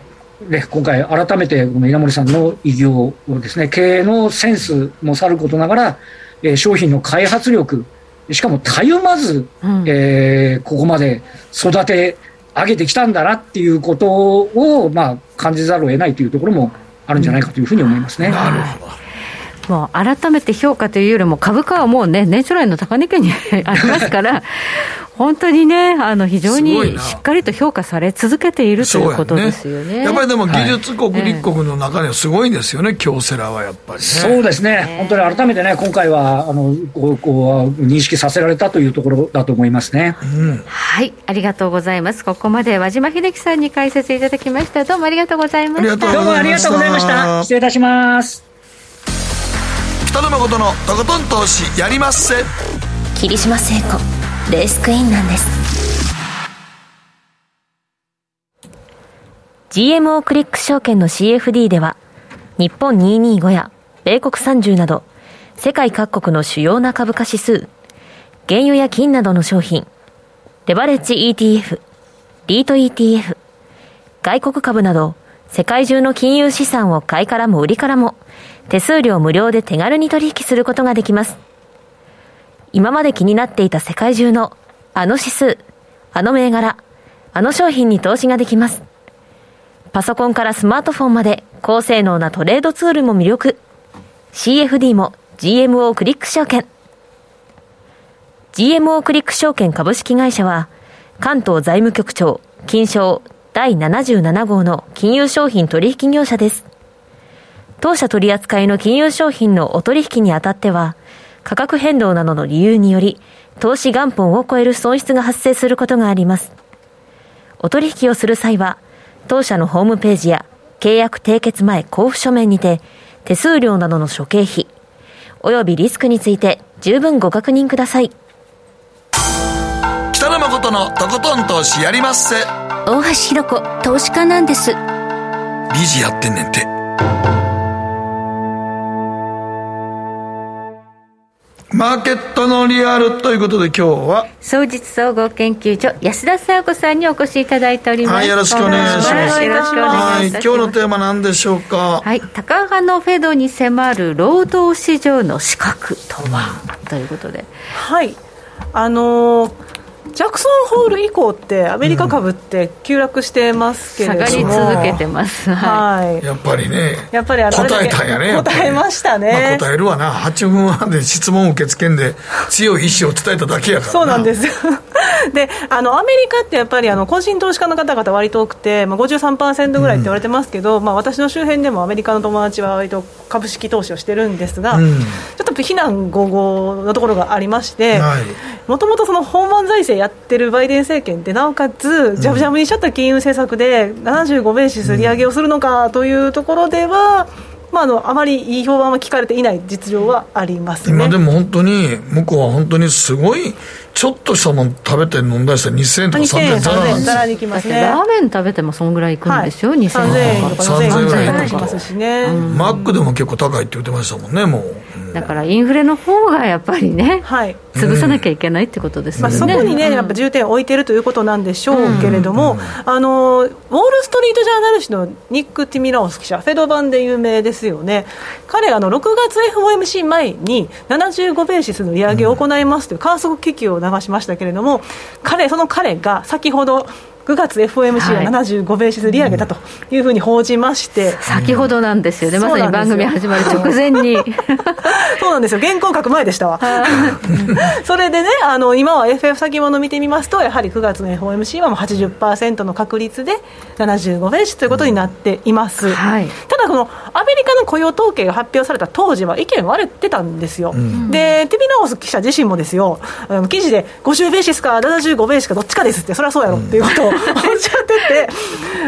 ね、今回改めてこの稲森さんの偉業をですね、経営のセンスもさることながら、えー、商品の開発力、しかもたゆまず、うん、えー、ここまで育て上げてきたんだなっていうことを、まあ、感じざるを得ないというところもあるんじゃないかというふうに思いますね。うん、なるほどもう改めて評価というよりも、株価はもうね、年初来の高値圏にありますから、*laughs* 本当にね、あの非常にしっかりと評価され続けているということですよね。やっぱりでも技術国、立国の中ではすごいんですよね、京セラはやっぱり、ね、そうですね、本当に改めてね、今回はあのこうこう認識させられたというところだと思いますね、うん、はい、ありがとうございます。ここまで和島秀樹さんに解説いただきました。どうもありがとうございました。どうもありがとうございました。失礼いたします。北野誠のとことん投資やりまっせ。霧島聖子レースクイーンなんです。GMO クリック証券の CFD では日本225や米国30など世界各国の主要な株価指数原油や金などの商品レバレッジ ETF リート ETF 外国株など世界中の金融資産を買いからも売りからも手数料無料で手軽に取引することができます。今まで気になっていた世界中のあの指数、あの銘柄、あの商品に投資ができます。パソコンからスマートフォンまで高性能なトレードツールも魅力。CFD も GMO クリック証券。GMO クリック証券株式会社は関東財務局長金賞第77号の金融商品取引業者です。当社取扱いの金融商品のお取引にあたっては、価格変動などの理由により、投資元本を超える損失が発生することがあります。お取引をする際は、当社のホームページや契約締結前交付書面にて、手数料などの諸経費、及びリスクについて十分ご確認ください。北野誠のとことん投資やりまっせ。大橋ひろ子、投資家なんです。理事やってんねんて。マーケットのリアルということで今日は総実総合研究所安田沙子さんにお越しいただいております。はい、よろしくお願いします。よろしくお願いします。今日のテーマ何でしょうか？はい、高派のフェドに迫る労働市場の資格とは、ということで。はい、あのージャクソンホール以降ってアメリカ株って急落してますけれども、下がり続けてます、はい、やっぱりねやっぱりあの答えたんやね答えましたね、まあ、答えるわな。8分半で質問受け付けんで強い意思を伝えただけやからそうなんです。*laughs* であのアメリカってやっぱりあの個人投資家の方々割と多くて、まあ、53%ぐらいって言われてますけど、うん、まあ、私の周辺でもアメリカの友達は割と株式投資をしてるんですが、うん、ちょっと非難合々のところがありましてもともと本番財政やってるバイデン政権でなおかつじゃぶじゃぶにしちゃった金融政策で75ベーシス利上げをするのかというところでは、まあ、あのあまりいい評判は聞かれていない実情はあります、ね、今でも本当に向こうは本当にすごいちょっとしたもん食べて飲んだりしたら2000円とか3000円ざらにきますね。ラーメン食べてもそんぐらいいくんですよ、はい、2000円とか3000円ぐらいしね、マックでも結構高いって言ってましたもんねもうだからインフレの方がやっぱりね、はい、潰さなきゃいけないってことですよね、まあ、そこにね、やっぱ重点を置いてるということなんでしょうけれども、あのウォール・ストリート・ジャーナル紙のニック・ティミラオス記者、フェド版で有名ですよね、彼、あの6月 FOMC 前に75ベーシスの利上げを行いますという観測機器を流しましたけれども、彼、その彼が先ほど、9月 FOMC は75ベーシス利上げだというふうに報じまして、はい、先ほどなんですよね、まさに番組始まる直前に。*laughs* そうなんですよ。原稿書く前でしたわ。*laughs* それでねあの今は FF 先物見てみますとやはり9月の FOMC はもう80%の確率で75ベーシスということになっています、はい、ただこのアメリカの雇用統計が発表された当時は意見割れてたんですよ、うん、でティビナオス記者自身もですよ記事で50ベーシスか75ベーシスかどっちかですってそれはそうやろっていうことを *laughs* おっしゃってて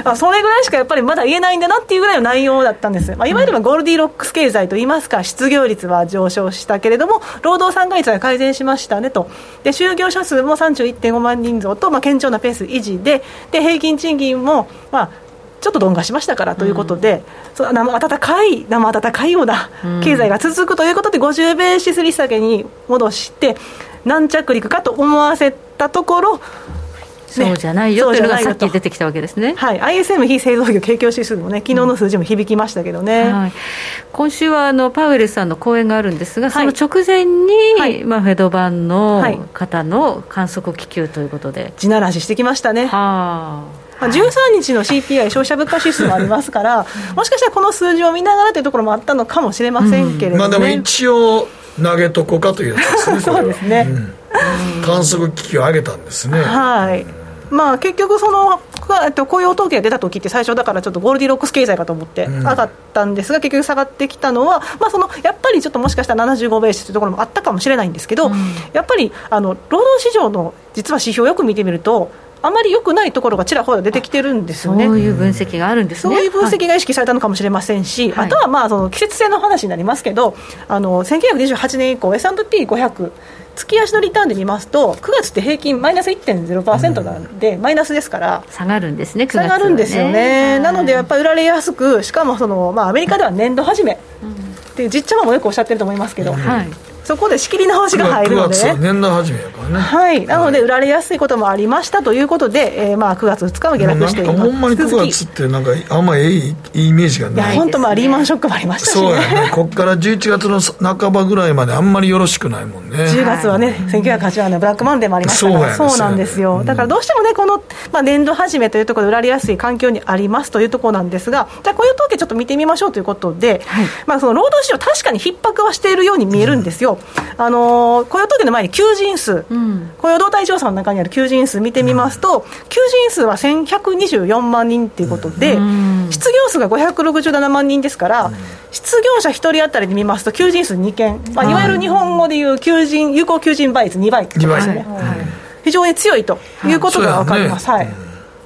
あそれぐらいしかやっぱりまだ言えないんだなっていうぐらいの内容だったんです、まあ、いわゆるゴールディロックス経済といいますか失業率は上昇したけれども労働参加率は改善しましたねと。で就業者数も31.5万人増と、まあ、堅調なペース維持でで平均賃金も、まあ、ちょっと鈍化しましたからということで、うん、生温かい、生温かいような経済が続くということで、50ベーシス利下げに戻して、軟着陸かと思わせたところ、そうじゃないよというのがさっき出てきたわけですね、はい、ISM 非製造業景況指数もね昨日の数字も響きましたけどね、うんはい、今週はあのパウエルさんの講演があるんですが、はい、その直前に、はい、まあ、フェド版の方の観測気球ということで、地ならししてきましたね。はあまあ、13日の CPI 消費者物価指数もありますから、もしかしたらこの数字を見ながらというところもあったのかもしれませんけれども、ね。うん、まあ、でも一応、投げとこうかというやつですね、そうですね、うん、観測機器を上げたんですね。はい。まあ、結局その、雇用統計が出た時って最初だからちょっとゴールディロックス経済かと思って上がったんですが、結局下がってきたのは、まあ、そのやっぱりちょっともしかしたら75ベースというところもあったかもしれないんですけど、やっぱりあの労働市場の実は指標をよく見てみるとあまり良くないところがちらほら出てきてるんですよね。そういう分析があるんですね。そういう分析が意識されたのかもしれませんし、はい、あとはまあその季節性の話になりますけど、あの1928年以降 S&P500 月足のリターンで見ますと、9月って平均マイナス1.0%なんで、うん、マイナスですから、下がるんですね、ね。下がるんですよね、なのでやっぱり売られやすく、しかもその、まあ、アメリカでは年度始め、うん、って実ちゃまもよくおっしゃってると思いますけど、うん、はい、そこで仕切り直しが入るので、ね、年度始めやからね。はい、なので、売られやすいこともありましたということで、えー、まあ9月2日は下落しています。ほんまに9月って、なんか、あんまりいいイメージがない。本当、まあ、リーマンショックもありましたし、ね、そうやね、ここから11月の半ばぐらいまで、あんまりよろしくないもんね。10月はね、1980年のブラックマンデーもありましたから、そう,、なんですよ。だからどうしてもね、この、まあ、年度始めというところで売られやすい環境にありますというところなんですが、じゃあ、雇用統計ちょっと見てみましょうということで、はい、まあ、その労働市場、確かに逼迫はしているように見えるんですよ。うん、あの雇用統計の前に求人数、うん、雇用動態調査の中にある求人数見てみますと、うん、求人数は1124万人ということで、うん、失業数が567万人ですから、失業者1人当たりで見ますと、求人数2件、まあ、い。わゆる日本語でいう求人有効求人倍率2倍ですね、はい、非常に強いということが分かります。はい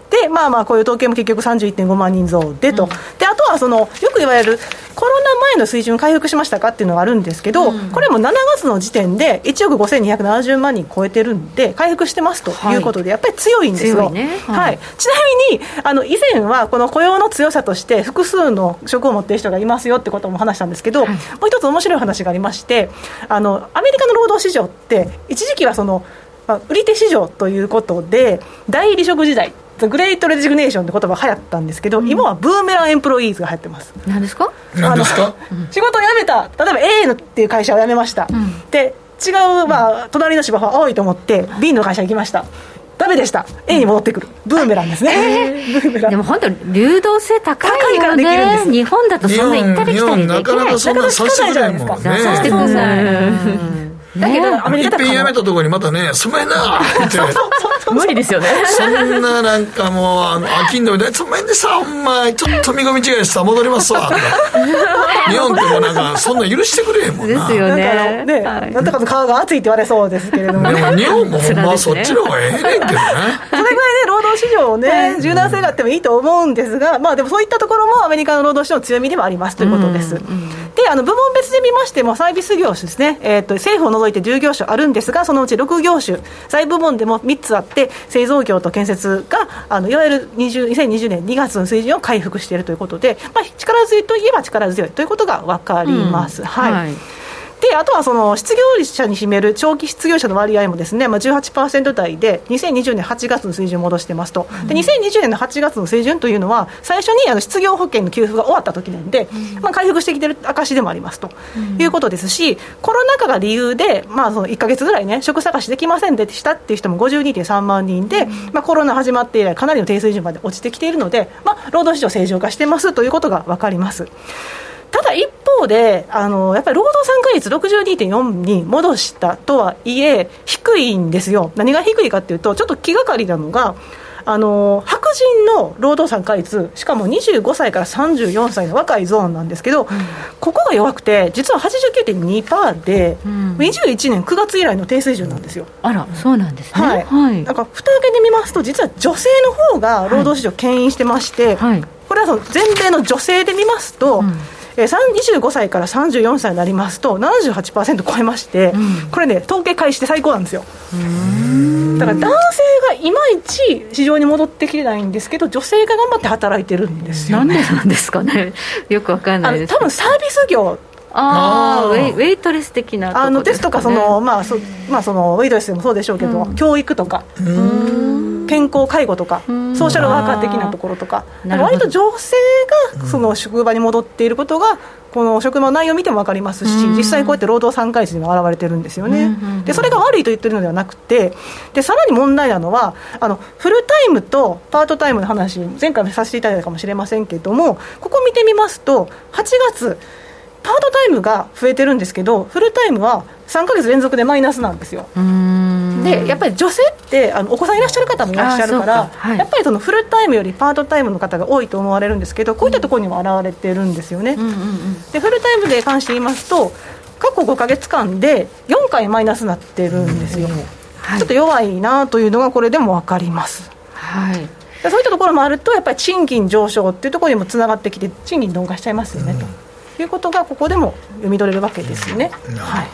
で、まあまあ、こういう統計も結局31.5万人増でと、うん、であとはそのよく言われるコロナ前の水準回復しましたかっていうのがあるんですけど、うん、これも7月の時点で1億5270万人超えてるんで、回復してますということで、やっぱり強いんですよ。ね、はい、はい、ちなみにあの以前は、この雇用の強さとして、複数の職を持っている人がいますよってことも話したんですけど、はい、もう一つ面白い話がありましてあの、アメリカの労働市場って、一時期はその、売り手市場ということで、大離職時代グレートレジグネーションって言葉が流行ったんですけど、うん、今はブーメランエンプロイーズが流行ってます。何ですか？何ですか？仕事を辞めた。例えば A のっていう会社を辞めました、うん、で違う、まあ、隣の芝生は多いと思って B の会社に行きました。ダメでした。A に戻ってくる、ブーメランですね、ブーメラン。でも本当流動性高いからできるんです。日本だとそんな行ったり来たりできない。なかなかそんなさせないじゃないですか、させてくださいだけどアメリカやめたところにまたね「すめんな!」って。無理ですよね。そんななんかもうあの飽きんので「すめんでさほんま。ちょっと見込み違いしてさ戻りますわ」とか。*laughs* 日本ってもうなんかそんな許してくれへんもんな。ですよね。ね、はい、なんとかの顔が熱いって言われそうですけれども、でも日本もほんまそっちの方がええねんけどね。それぐらいね労働市場をね柔軟性があってもいいと思うんですがまあでもそういったところもアメリカの労働市場の強みでもありますということです、であの部門別で見ましてもサービス業種ですね、えーと、政府を除いて10業種あるんですがそのうち6業種財部門でも3つあって製造業と建設があのいわゆる20 2020年2月の水準を回復しているということで、まあ、力強いといえば力強いということが分かります。うん、はい、はいであとはその失業者に占める長期失業者の割合もですね、まあ、18%台で2020年8月の水準を戻してますと、で2020年の8月の水準というのは最初にあの失業保険の給付が終わった時なんで、まあ、回復してきてる証でもありますということですしコロナ禍が理由で、まあ、その1か月ぐらいね職探しできませんでしたっていう人も52.3万人で、まあ、コロナ始まって以来かなりの低水準まで落ちてきているので、まあ、労働市場正常化してますということが分かります。ただ一方であのやっぱり労働参加率62.4に戻したとはいえ低いんですよ。何が低いかというとちょっと気がかりなのがあの白人の労働参加率しかも25歳から34歳の若いゾーンなんですけど、うん、ここが弱くて実は89.2%で、うん、21年9月以来の低水準なんですよ。あらそうなんですね。はい、はい、なんか蓋開けてみますと実は女性の方が労働市場牽引してまして、はい、これはその全米の女性で見ますと、うんえー、25歳から34歳になりますと78%超えまして、うん、これね統計開始で最高なんですよ。だから男性がいまいち市場に戻ってきてないんですけど女性が頑張って働いてるんですよ、ね、なんでなんですかね。よくわかんないです多分サービス業ああウェイトレス的なね、あのですとかその、まあそまあ、そのウェイトレスでもそうでしょうけど、うん、教育とか健康介護とかソーシャルワーカー的なところとか割と女性がその職場に戻っていることがこの職場の内容を見ても分かりますし、実際こうやって労働参加率にも表れてるんですよね、でそれが悪いと言ってるのではなくて、でさらに問題なのはあの、フルタイムとパートタイムの話、前回もさせていただいたかもしれませんけれども、ここ見てみますと、8月、パートタイムが増えてるんですけど、フルタイムは3か月連続でマイナスなんですよ。でやっぱり女性ってあのお子さんいらっしゃる方もいらっしゃるから、はい、やっぱりそのフルタイムよりパートタイムの方が多いと思われるんですけどこういったところにも表れてるんですよね。でフルタイムで関して言いますと過去5か月間で4回マイナスになってるんですよ、はい、ちょっと弱いなというのがこれでも分かります。はい。そういったところもあると、やっぱり賃金上昇っていうところにもつながってきて、賃金鈍化しちゃいますよね、ということが、ここでも読み取れるわけですよね。はい。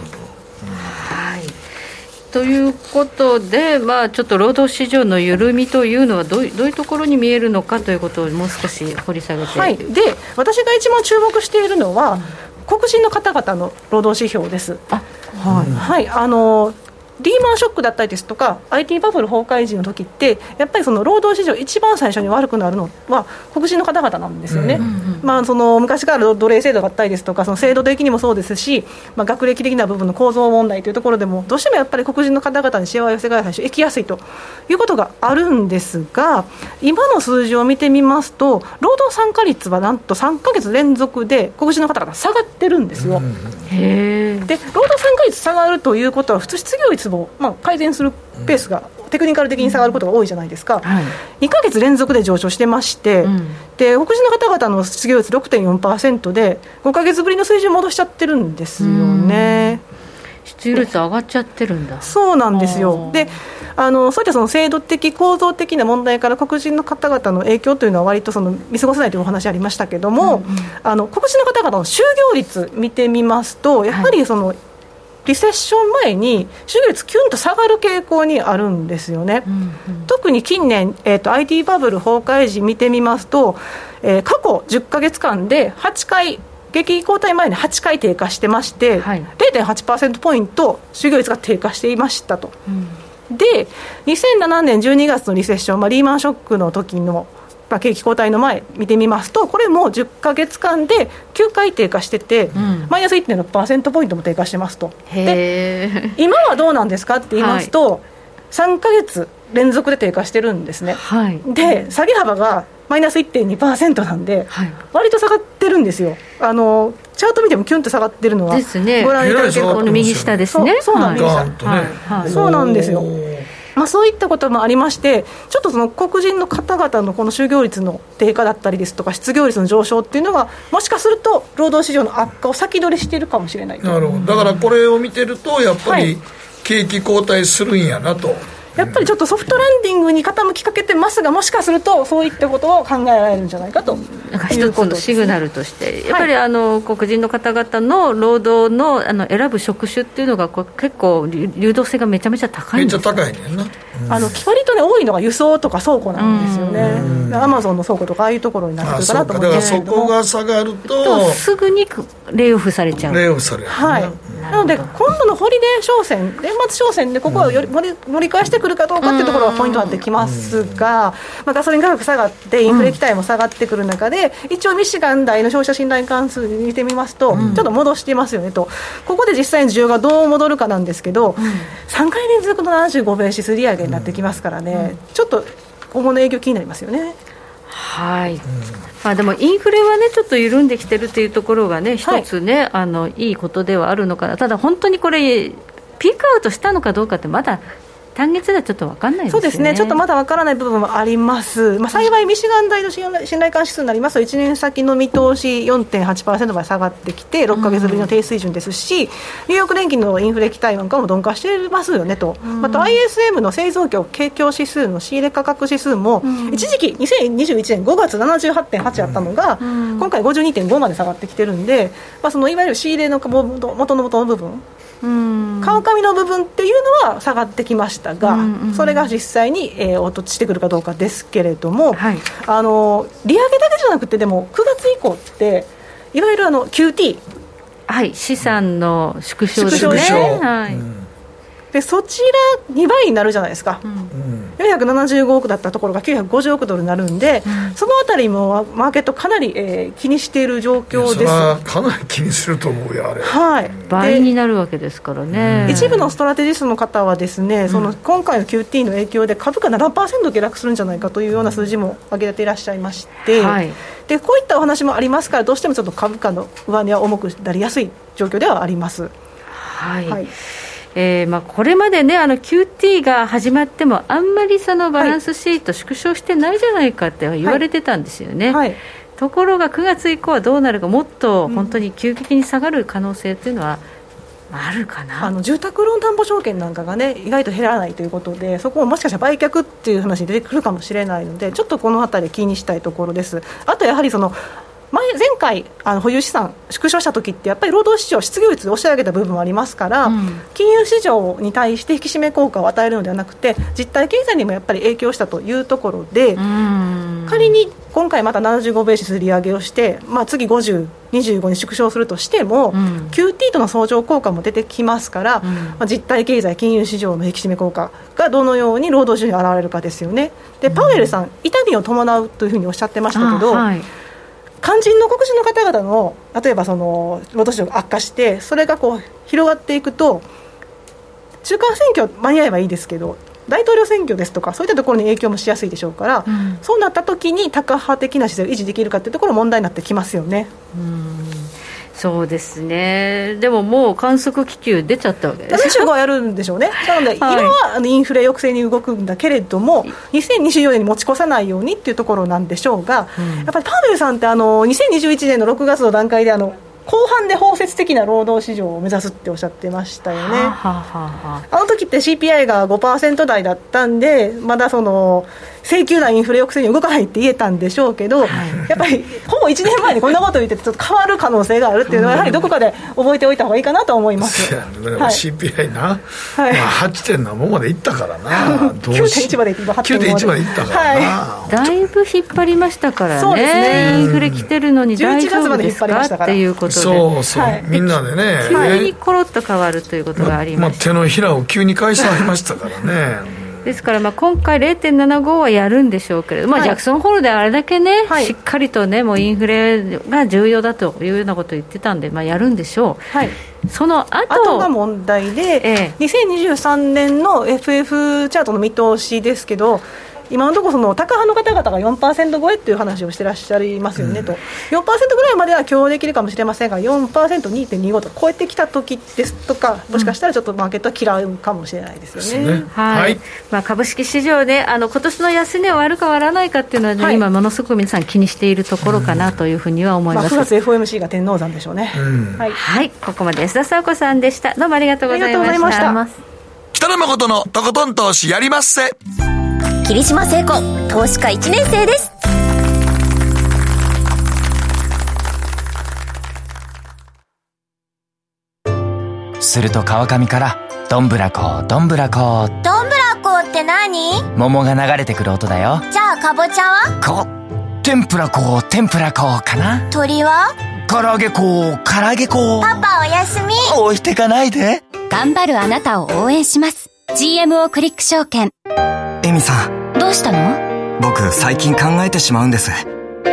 ということで、まあ、ちょっと労働市場の緩みというのはどうどういうところに見えるのかということをもう少し掘り下げて、はい、で私が一番注目しているのは、黒人の方々の労働指標です。あはい、はい、あのリーマンショックだったりですとか IT バブル崩壊時の時ってやっぱりその労働市場一番最初に悪くなるのは黒人の方々なんですよね、まあ、その昔から奴隷制度だったりですとかその制度的にもそうですし、まあ、学歴的な部分の構造問題というところでもどうしてもやっぱり黒人の方々に幸せが最初行きやすいということがあるんですが今の数字を見てみますと労働参加率はなんと3か月連続で黒人の方々下がってるんですよ。で労働参加率下がるということは普通失業率も、まあ、改善するペースが、テクニカル的に下がることが多いじゃないですか、はい、2か月連続で上昇してまして、うん、で黒人の方々の失業率6.4%で、5か月ぶりの水準戻しちゃってるんですよね。失業率上がっちゃってるんだ。そうなんですよ。であのそういったその制度的構造的な問題から黒人の方々の影響というのは割とその見過ごせないというお話ありましたけれども、うんうん、あの黒人の方々の就業率見てみますとやはりその、はいリセッション前に就業率キュンと下がる傾向にあるんですよね、うんうん、特に近年、えーと、IT バブル崩壊時見てみますと、えー、過去10か月間で8回景気後退前に8回低下してまして、はい、0.8%ポイント就業率が低下していましたと、うん、で2007年12月のリセッション、まあ、リーマンショックの時のまあ、景気後退の前見てみますとこれも10か月間で9回低下してて、うん、マイナス1.6%ポイントも低下してますと。で今はどうなんですかって言いますと、はい、3か月連続で低下してるんですね、はい、で下げ幅がマイナス1.2%なんで、はい、割と下がってるんですよ。あのチャート見てもキュンと下がってるのは、ですね、ご覧いただけるこの右下ですね。そうなんですよ、はい、そうなんですよ。まあ、そういったこともありまして、ちょっとその黒人の方々のこの就業率の低下だったりですとか、失業率の上昇っていうのが、もしかすると労働市場の悪化を先取りしているかもしれないなるほど、だからこれを見てると、やっぱり景気後退するんやなと。やっぱりちょっとソフトランディングに傾きかけてますが、もしかすると、そういったことを考えられるんじゃないかと。なんか一つのシグナルとして、やっぱりあの黒人の方々の労働のあの選ぶ職種っていうのが、結構、流動性がめちゃめちゃ高いんですめっちゃ高いねんな、うん、あの割とね、多いのが輸送とか倉庫なんですよね、アマゾンの倉庫とか、ああいうところになってくるかなと思うんですけどだからそこが下がると、すぐにレイオフされちゃう。レイオフされる、はい、なので、今度のホリデー商戦、年末商戦で、ここはより盛り盛り返してくるかどうかっていうところがポイントになってきますが、まあ、ガソリン価格下がって、インフレ期待も下がってくる中で、一応、ミシガン大の消費者信頼関数見てみますと、ちょっと戻してますよねと、ここで実際に需要がどう戻るかなんですけど、3回連続の75ベーシス利上げになってきますからね、ちょっと今後の影響、気になりますよね。はい、まあ、でもインフレはね、ちょっと緩んできてるというところがね、一つね、はい、あのいいことではあるのかな、ただ本当にこれ、ピークアウトしたのかどうかって、まだ単月ではちょっと分かんない、ね、そうですね、ちょっとまだ分からない部分もあります、まあ、幸いミシガン大の信頼感指数になります。と、1年先の見通し4.8%まで下がってきて、6か月ぶりの低水準ですし、ニューヨーク連銀のインフレ期待なんかも鈍化してますよねと、また ISM の製造業景況指数の仕入れ価格指数も、一時期、2021年5月78.8あったのが、今回52.5まで下がってきてるんで、まあ、そのいわゆる仕入れの元の元の部分。川上の部分っていうのは下がってきましたが、うんうん、それが実際に、えー、落としてくるかどうかですけれども、はい、あの利上げだけじゃなくてでも9月以降っていわゆるあの QT はい。資産の縮小ですね、はい、でそちら2倍になるじゃないですか、うん、475億だったところが950億ドルになるんで、うん、そのあたりもマーケットかなり、えー、気にしている状況です。かなり気にすると思うよあれ、はい、倍になるわけですからね。一部のストラテジストの方はですね、その今回の QT の影響で株価7%下落するんじゃないかというような数字も挙げていらっしゃいまして、はい、でこういったお話もありますからどうしてもちょっと株価の上値は重くなりやすい状況ではあります。はい、はいえーまあ、これまでね、あの QT が始まっても、あんまりそのバランスシート縮小してないじゃないかって言われてたんですよね。はい。はい、ところが9月以降はどうなるか、もっと本当に急激に下がる可能性っていうのは、あるかな。あの住宅ローン担保証券なんかがね意外と減らないということでそこをもしかしたら売却っていう話出てくるかもしれないのでちょっとこの辺り気にしたいところです。あとやはりその前前回あの保有資産縮小した時ってやっぱり労働市場失業率で押し上げた部分もありますから、うん、金融市場に対して引き締め効果を与えるのではなくて実体経済にもやっぱり影響したというところで、仮に今回また75ベーシス利上げをして、まあ、次50、25に縮小するとしても、うん、QT との相乗効果も出てきますから、うん、まあ、実体経済、金融市場の引き締め効果がどのように労働市場に現れるかですよね。でパウエルさん、痛みを伴うというふうにおっしゃってましたけど、はい肝心の黒人の方々の例えばその労働市場が悪化してそれがこう広がっていくと中間選挙間に合えばいいですけど大統領選挙ですとかそういったところに影響もしやすいでしょうから、うん、そうなった時にタカ派的な姿勢を維持できるかというところ問題になってきますよね。うんそうですね、でももう観測気球出ちゃったわけですよ。やるんでしょうね、*laughs* なので、今はインフレ抑制に動くんだけれども、2024年に持ち越さないようにっていうところなんでしょうが、うん、やっぱりパウエルさんってあの、2021年の6月の段階であの、後半で包摂的な労働市場を目指すっておっしゃってましたよね。はははあ。の時って CPI が5%台だったんで、まだその、請求なインフレ抑制に動かないって言えたんでしょうけど、はい、やっぱりほぼ1年前にこんなこと言ってちょっと変わる可能性があるっていうのはやはりどこかで覚えておいた方がいいかなと思います、*laughs* はい、CPI な、はい。まあ、8. 点何本までいったからな。*laughs* 9.1までいった9.1まで。いったからな、はい、だいぶ引っ張りましたからね。そうですね。インフレ来てるのに大丈夫ですか？っていうことでそうそう、はい、みんなでね。急にコロッと変わるということがあります、まあ、手のひらを急に返してありましたからねですからまあ今回、0.75はやるんでしょうけれども、はい、ジャクソンホールであれだけね、はい、しっかりとね、もうインフレが重要だというようなことを言ってたんで、まあ、やるんでしょう。はい。その後後が問題で、ええ、2023年の FF チャートの見通しですけど、今のところその高派の方々が4%超えっていう話をしてらっしゃいますよね、うん、と4%ぐらいまでは許容できるかもしれませんが 4%2.25 と超えてきた時ですとかもしかしたらちょっとマーケットは嫌うかもしれないですよね。ね。はい、はい、まあ、株式市場で、ね、あの今年の安値は割るか割らないかっていうのは、ねはい、今ものすごく皆さん気にしているところかなというふうには思います、まあ、9月 FOMC が天王山でしょうね、うん、はい、はい、ここまで安田佐和子さんでした。どうもありがとうございました。北野誠のとことん投資やりまっせ霧島聖子投資家1年生です。すると川上からどんぶらこどんぶらこどんぶらこって何？桃が流れてくる音だよ。じゃあかぼちゃは？こ天ぷらこ天ぷらこかな。鳥は？唐揚げこ唐揚げこパパおやすみ。置いてかないで。頑張るあなたを応援します GMO クリック証券。エミさん。どうしたの？僕最近考えてしまうんです。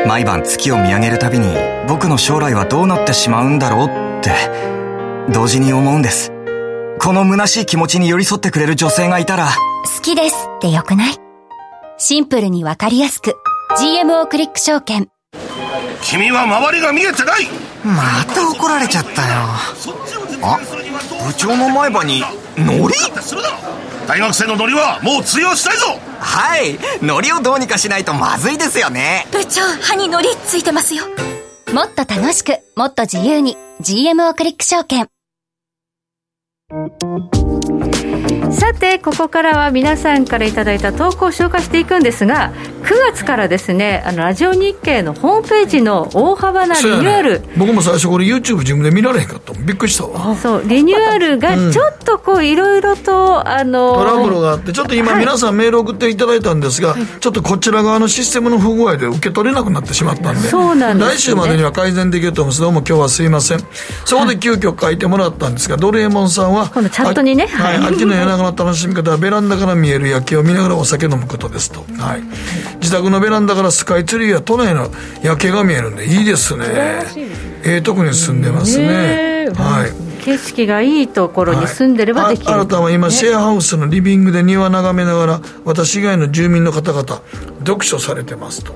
毎晩月を見上げるたびに僕の将来はどうなってしまうんだろうって同時に思うんです。この虚しい気持ちに寄り添ってくれる女性がいたら好きですってよくない？シンプルにわかりやすく。GMO クリック証券。君は周りが見えてない。また怒られちゃったよ。あ部長の前歯にノリ大学生のノリはもう通用したいぞ。はい。ノリをどうにかしないとまずいですよね。部長歯にノリついてますよ。もっと楽しくもっと自由に GMO クリック証券さてここからは皆さんからいただいた投稿を紹介していくんですが9月からですねあのラジオ日経のホームページの大幅なリニューアル、ね、僕も最初これ YouTube 自分で見られへんかったびっくりしたわ。そう。リニューアルがちょっとこういろいろとあのトラブルがあってちょっと今皆さんメール送っていただいたんですが、はい、ちょっとこちら側のシステムの不具合で受け取れなくなってしまったんでそうなんです、ね、来週までには改善できると思います。どうも今日はすいません。そこで急遽書いてもらったんですが、ドルエモンさんは今度チャットにねはい、秋の夜長の楽しみ方はベランダから見える夜景を見ながらお酒飲むことですと、はい、自宅のベランダからスカイツリーや都内の夜景が見えるんでいいですね。ええー、とこに住んでますね、はい。景色がいいところに住んでればできる、はい、あなたは今、シェアハウスのリビングで庭眺めながら私以外の住民の方々読書されてますと。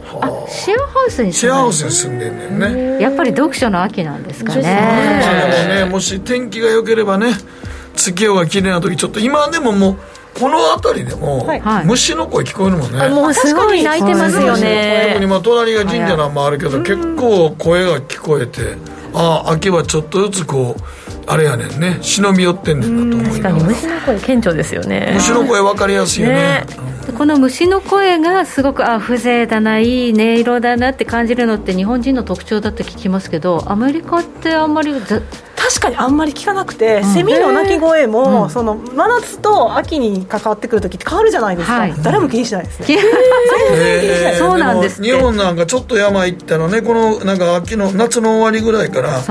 シェアハウスにシェアハウスに住んでんねんね。やっぱり読書の秋なんですかね。でもねもし天気が良ければね月夜が綺麗な時ちょっと今でももうこの辺りでも、はい、虫の声聞こえるもんね。もうすごい鳴いてますよね。特にまあ隣が神社なんもあるけど結構声が聞こえてああ秋はちょっとずつこうあれやねんね。忍び寄ってんねんだと思い確かに虫の声顕著ですよね。虫の声分かりやすいよね。ねこの虫の声がすごくあ風情だないい音色だなって感じるのって日本人の特徴だって聞きますけどアメリカってあんまり確かにあんまり聞かなくて、うん、セミの鳴き声も、うん、その真夏と秋に関わってくる時って変わるじゃないですか、はい、誰も気にしないですね、えー、*laughs* そうなんです日本なんかちょっと山行ったらねこのなんか秋の夏の終わりぐらいから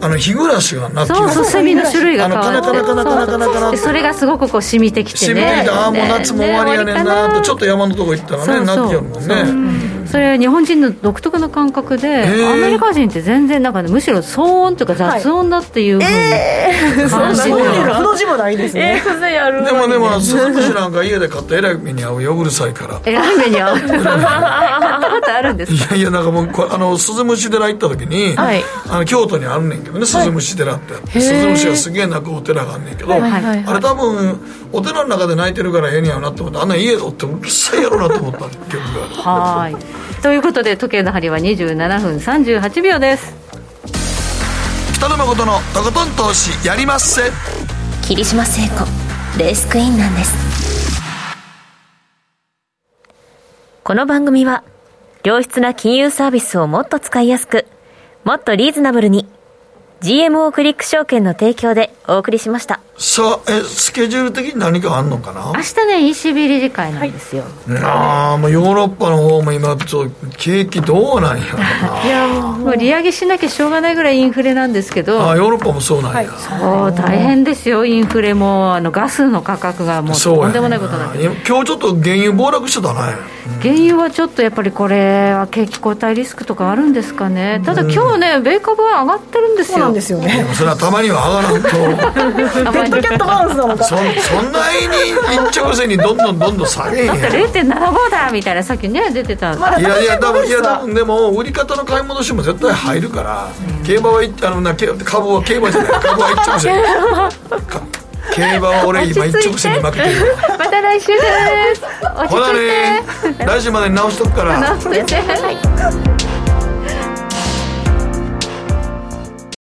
あの日暮らしが鳴きそうそうセミの種類が変わって。カナカナカナカナカナそれがすごくこう染みてきてね。染みてきてああもう夏も終わりやねんなとちょっと山のとこ行ったらね鳴きよるもんねそれは日本人の独特の感覚でアメリカ人って全然なんか、ね、むしろ騒音というか雑音だっていうふうに、えー、感じで、えの字もないですね、えー、でもでも鈴虫なんか家で買ったえらい目に遭うようるさいから。えらい目に遭う？買ったことあるんですか？いやいやなんかもうあの鈴虫寺行った時に、はい、あの京都にあるねんけどね鈴虫寺って、はい、鈴虫がすげえ鳴くお寺があんねんけど、はいはいはい、あれ多分お寺の中で泣いてるからええにやなって思ってあんな家でおってうるさいやろなと思った記憶がはいということで時計の針は27分38秒です。北野誠のとことん投資やりまっせ。霧島聖子レースクイーンなんです。この番組は良質な金融サービスをもっと使いやすくもっとリーズナブルに GMO クリック証券の提供でお送りしました。さあえスケジュール的に何かあんのかな？明日ね ECB 理事会なんですよ、はい、ああもうヨーロッパの方も今ちょ景気どうなんやいやもう利上げしなきゃしょうがないぐらいインフレなんですけど。あヨーロッパもそうなんや、はい、そう大変ですよ。インフレもあのガスの価格がもうとんでもないことになって。今日ちょっと原油暴落してたね原油はちょっとやっぱりこれは景気後退リスクとかあるんですかね、ただ今日ね、米株は上がってるんですよ、そうなんですよね、それはたまには上がらんと、デッドキャットバウンスなのか、そそんなに一直線にどんどんどんどん下げへんやん、だって0.75だみたいな、さっきね、出てた、いやいや、多分いや多分でも、売り方の買い戻しも絶対入るから、競馬はあのな株は競馬じゃない、株は一直線。*laughs* 競馬は俺今一直線に負けてる。*laughs* また来週です。ほらね。来週までに直しとくから。直して、はい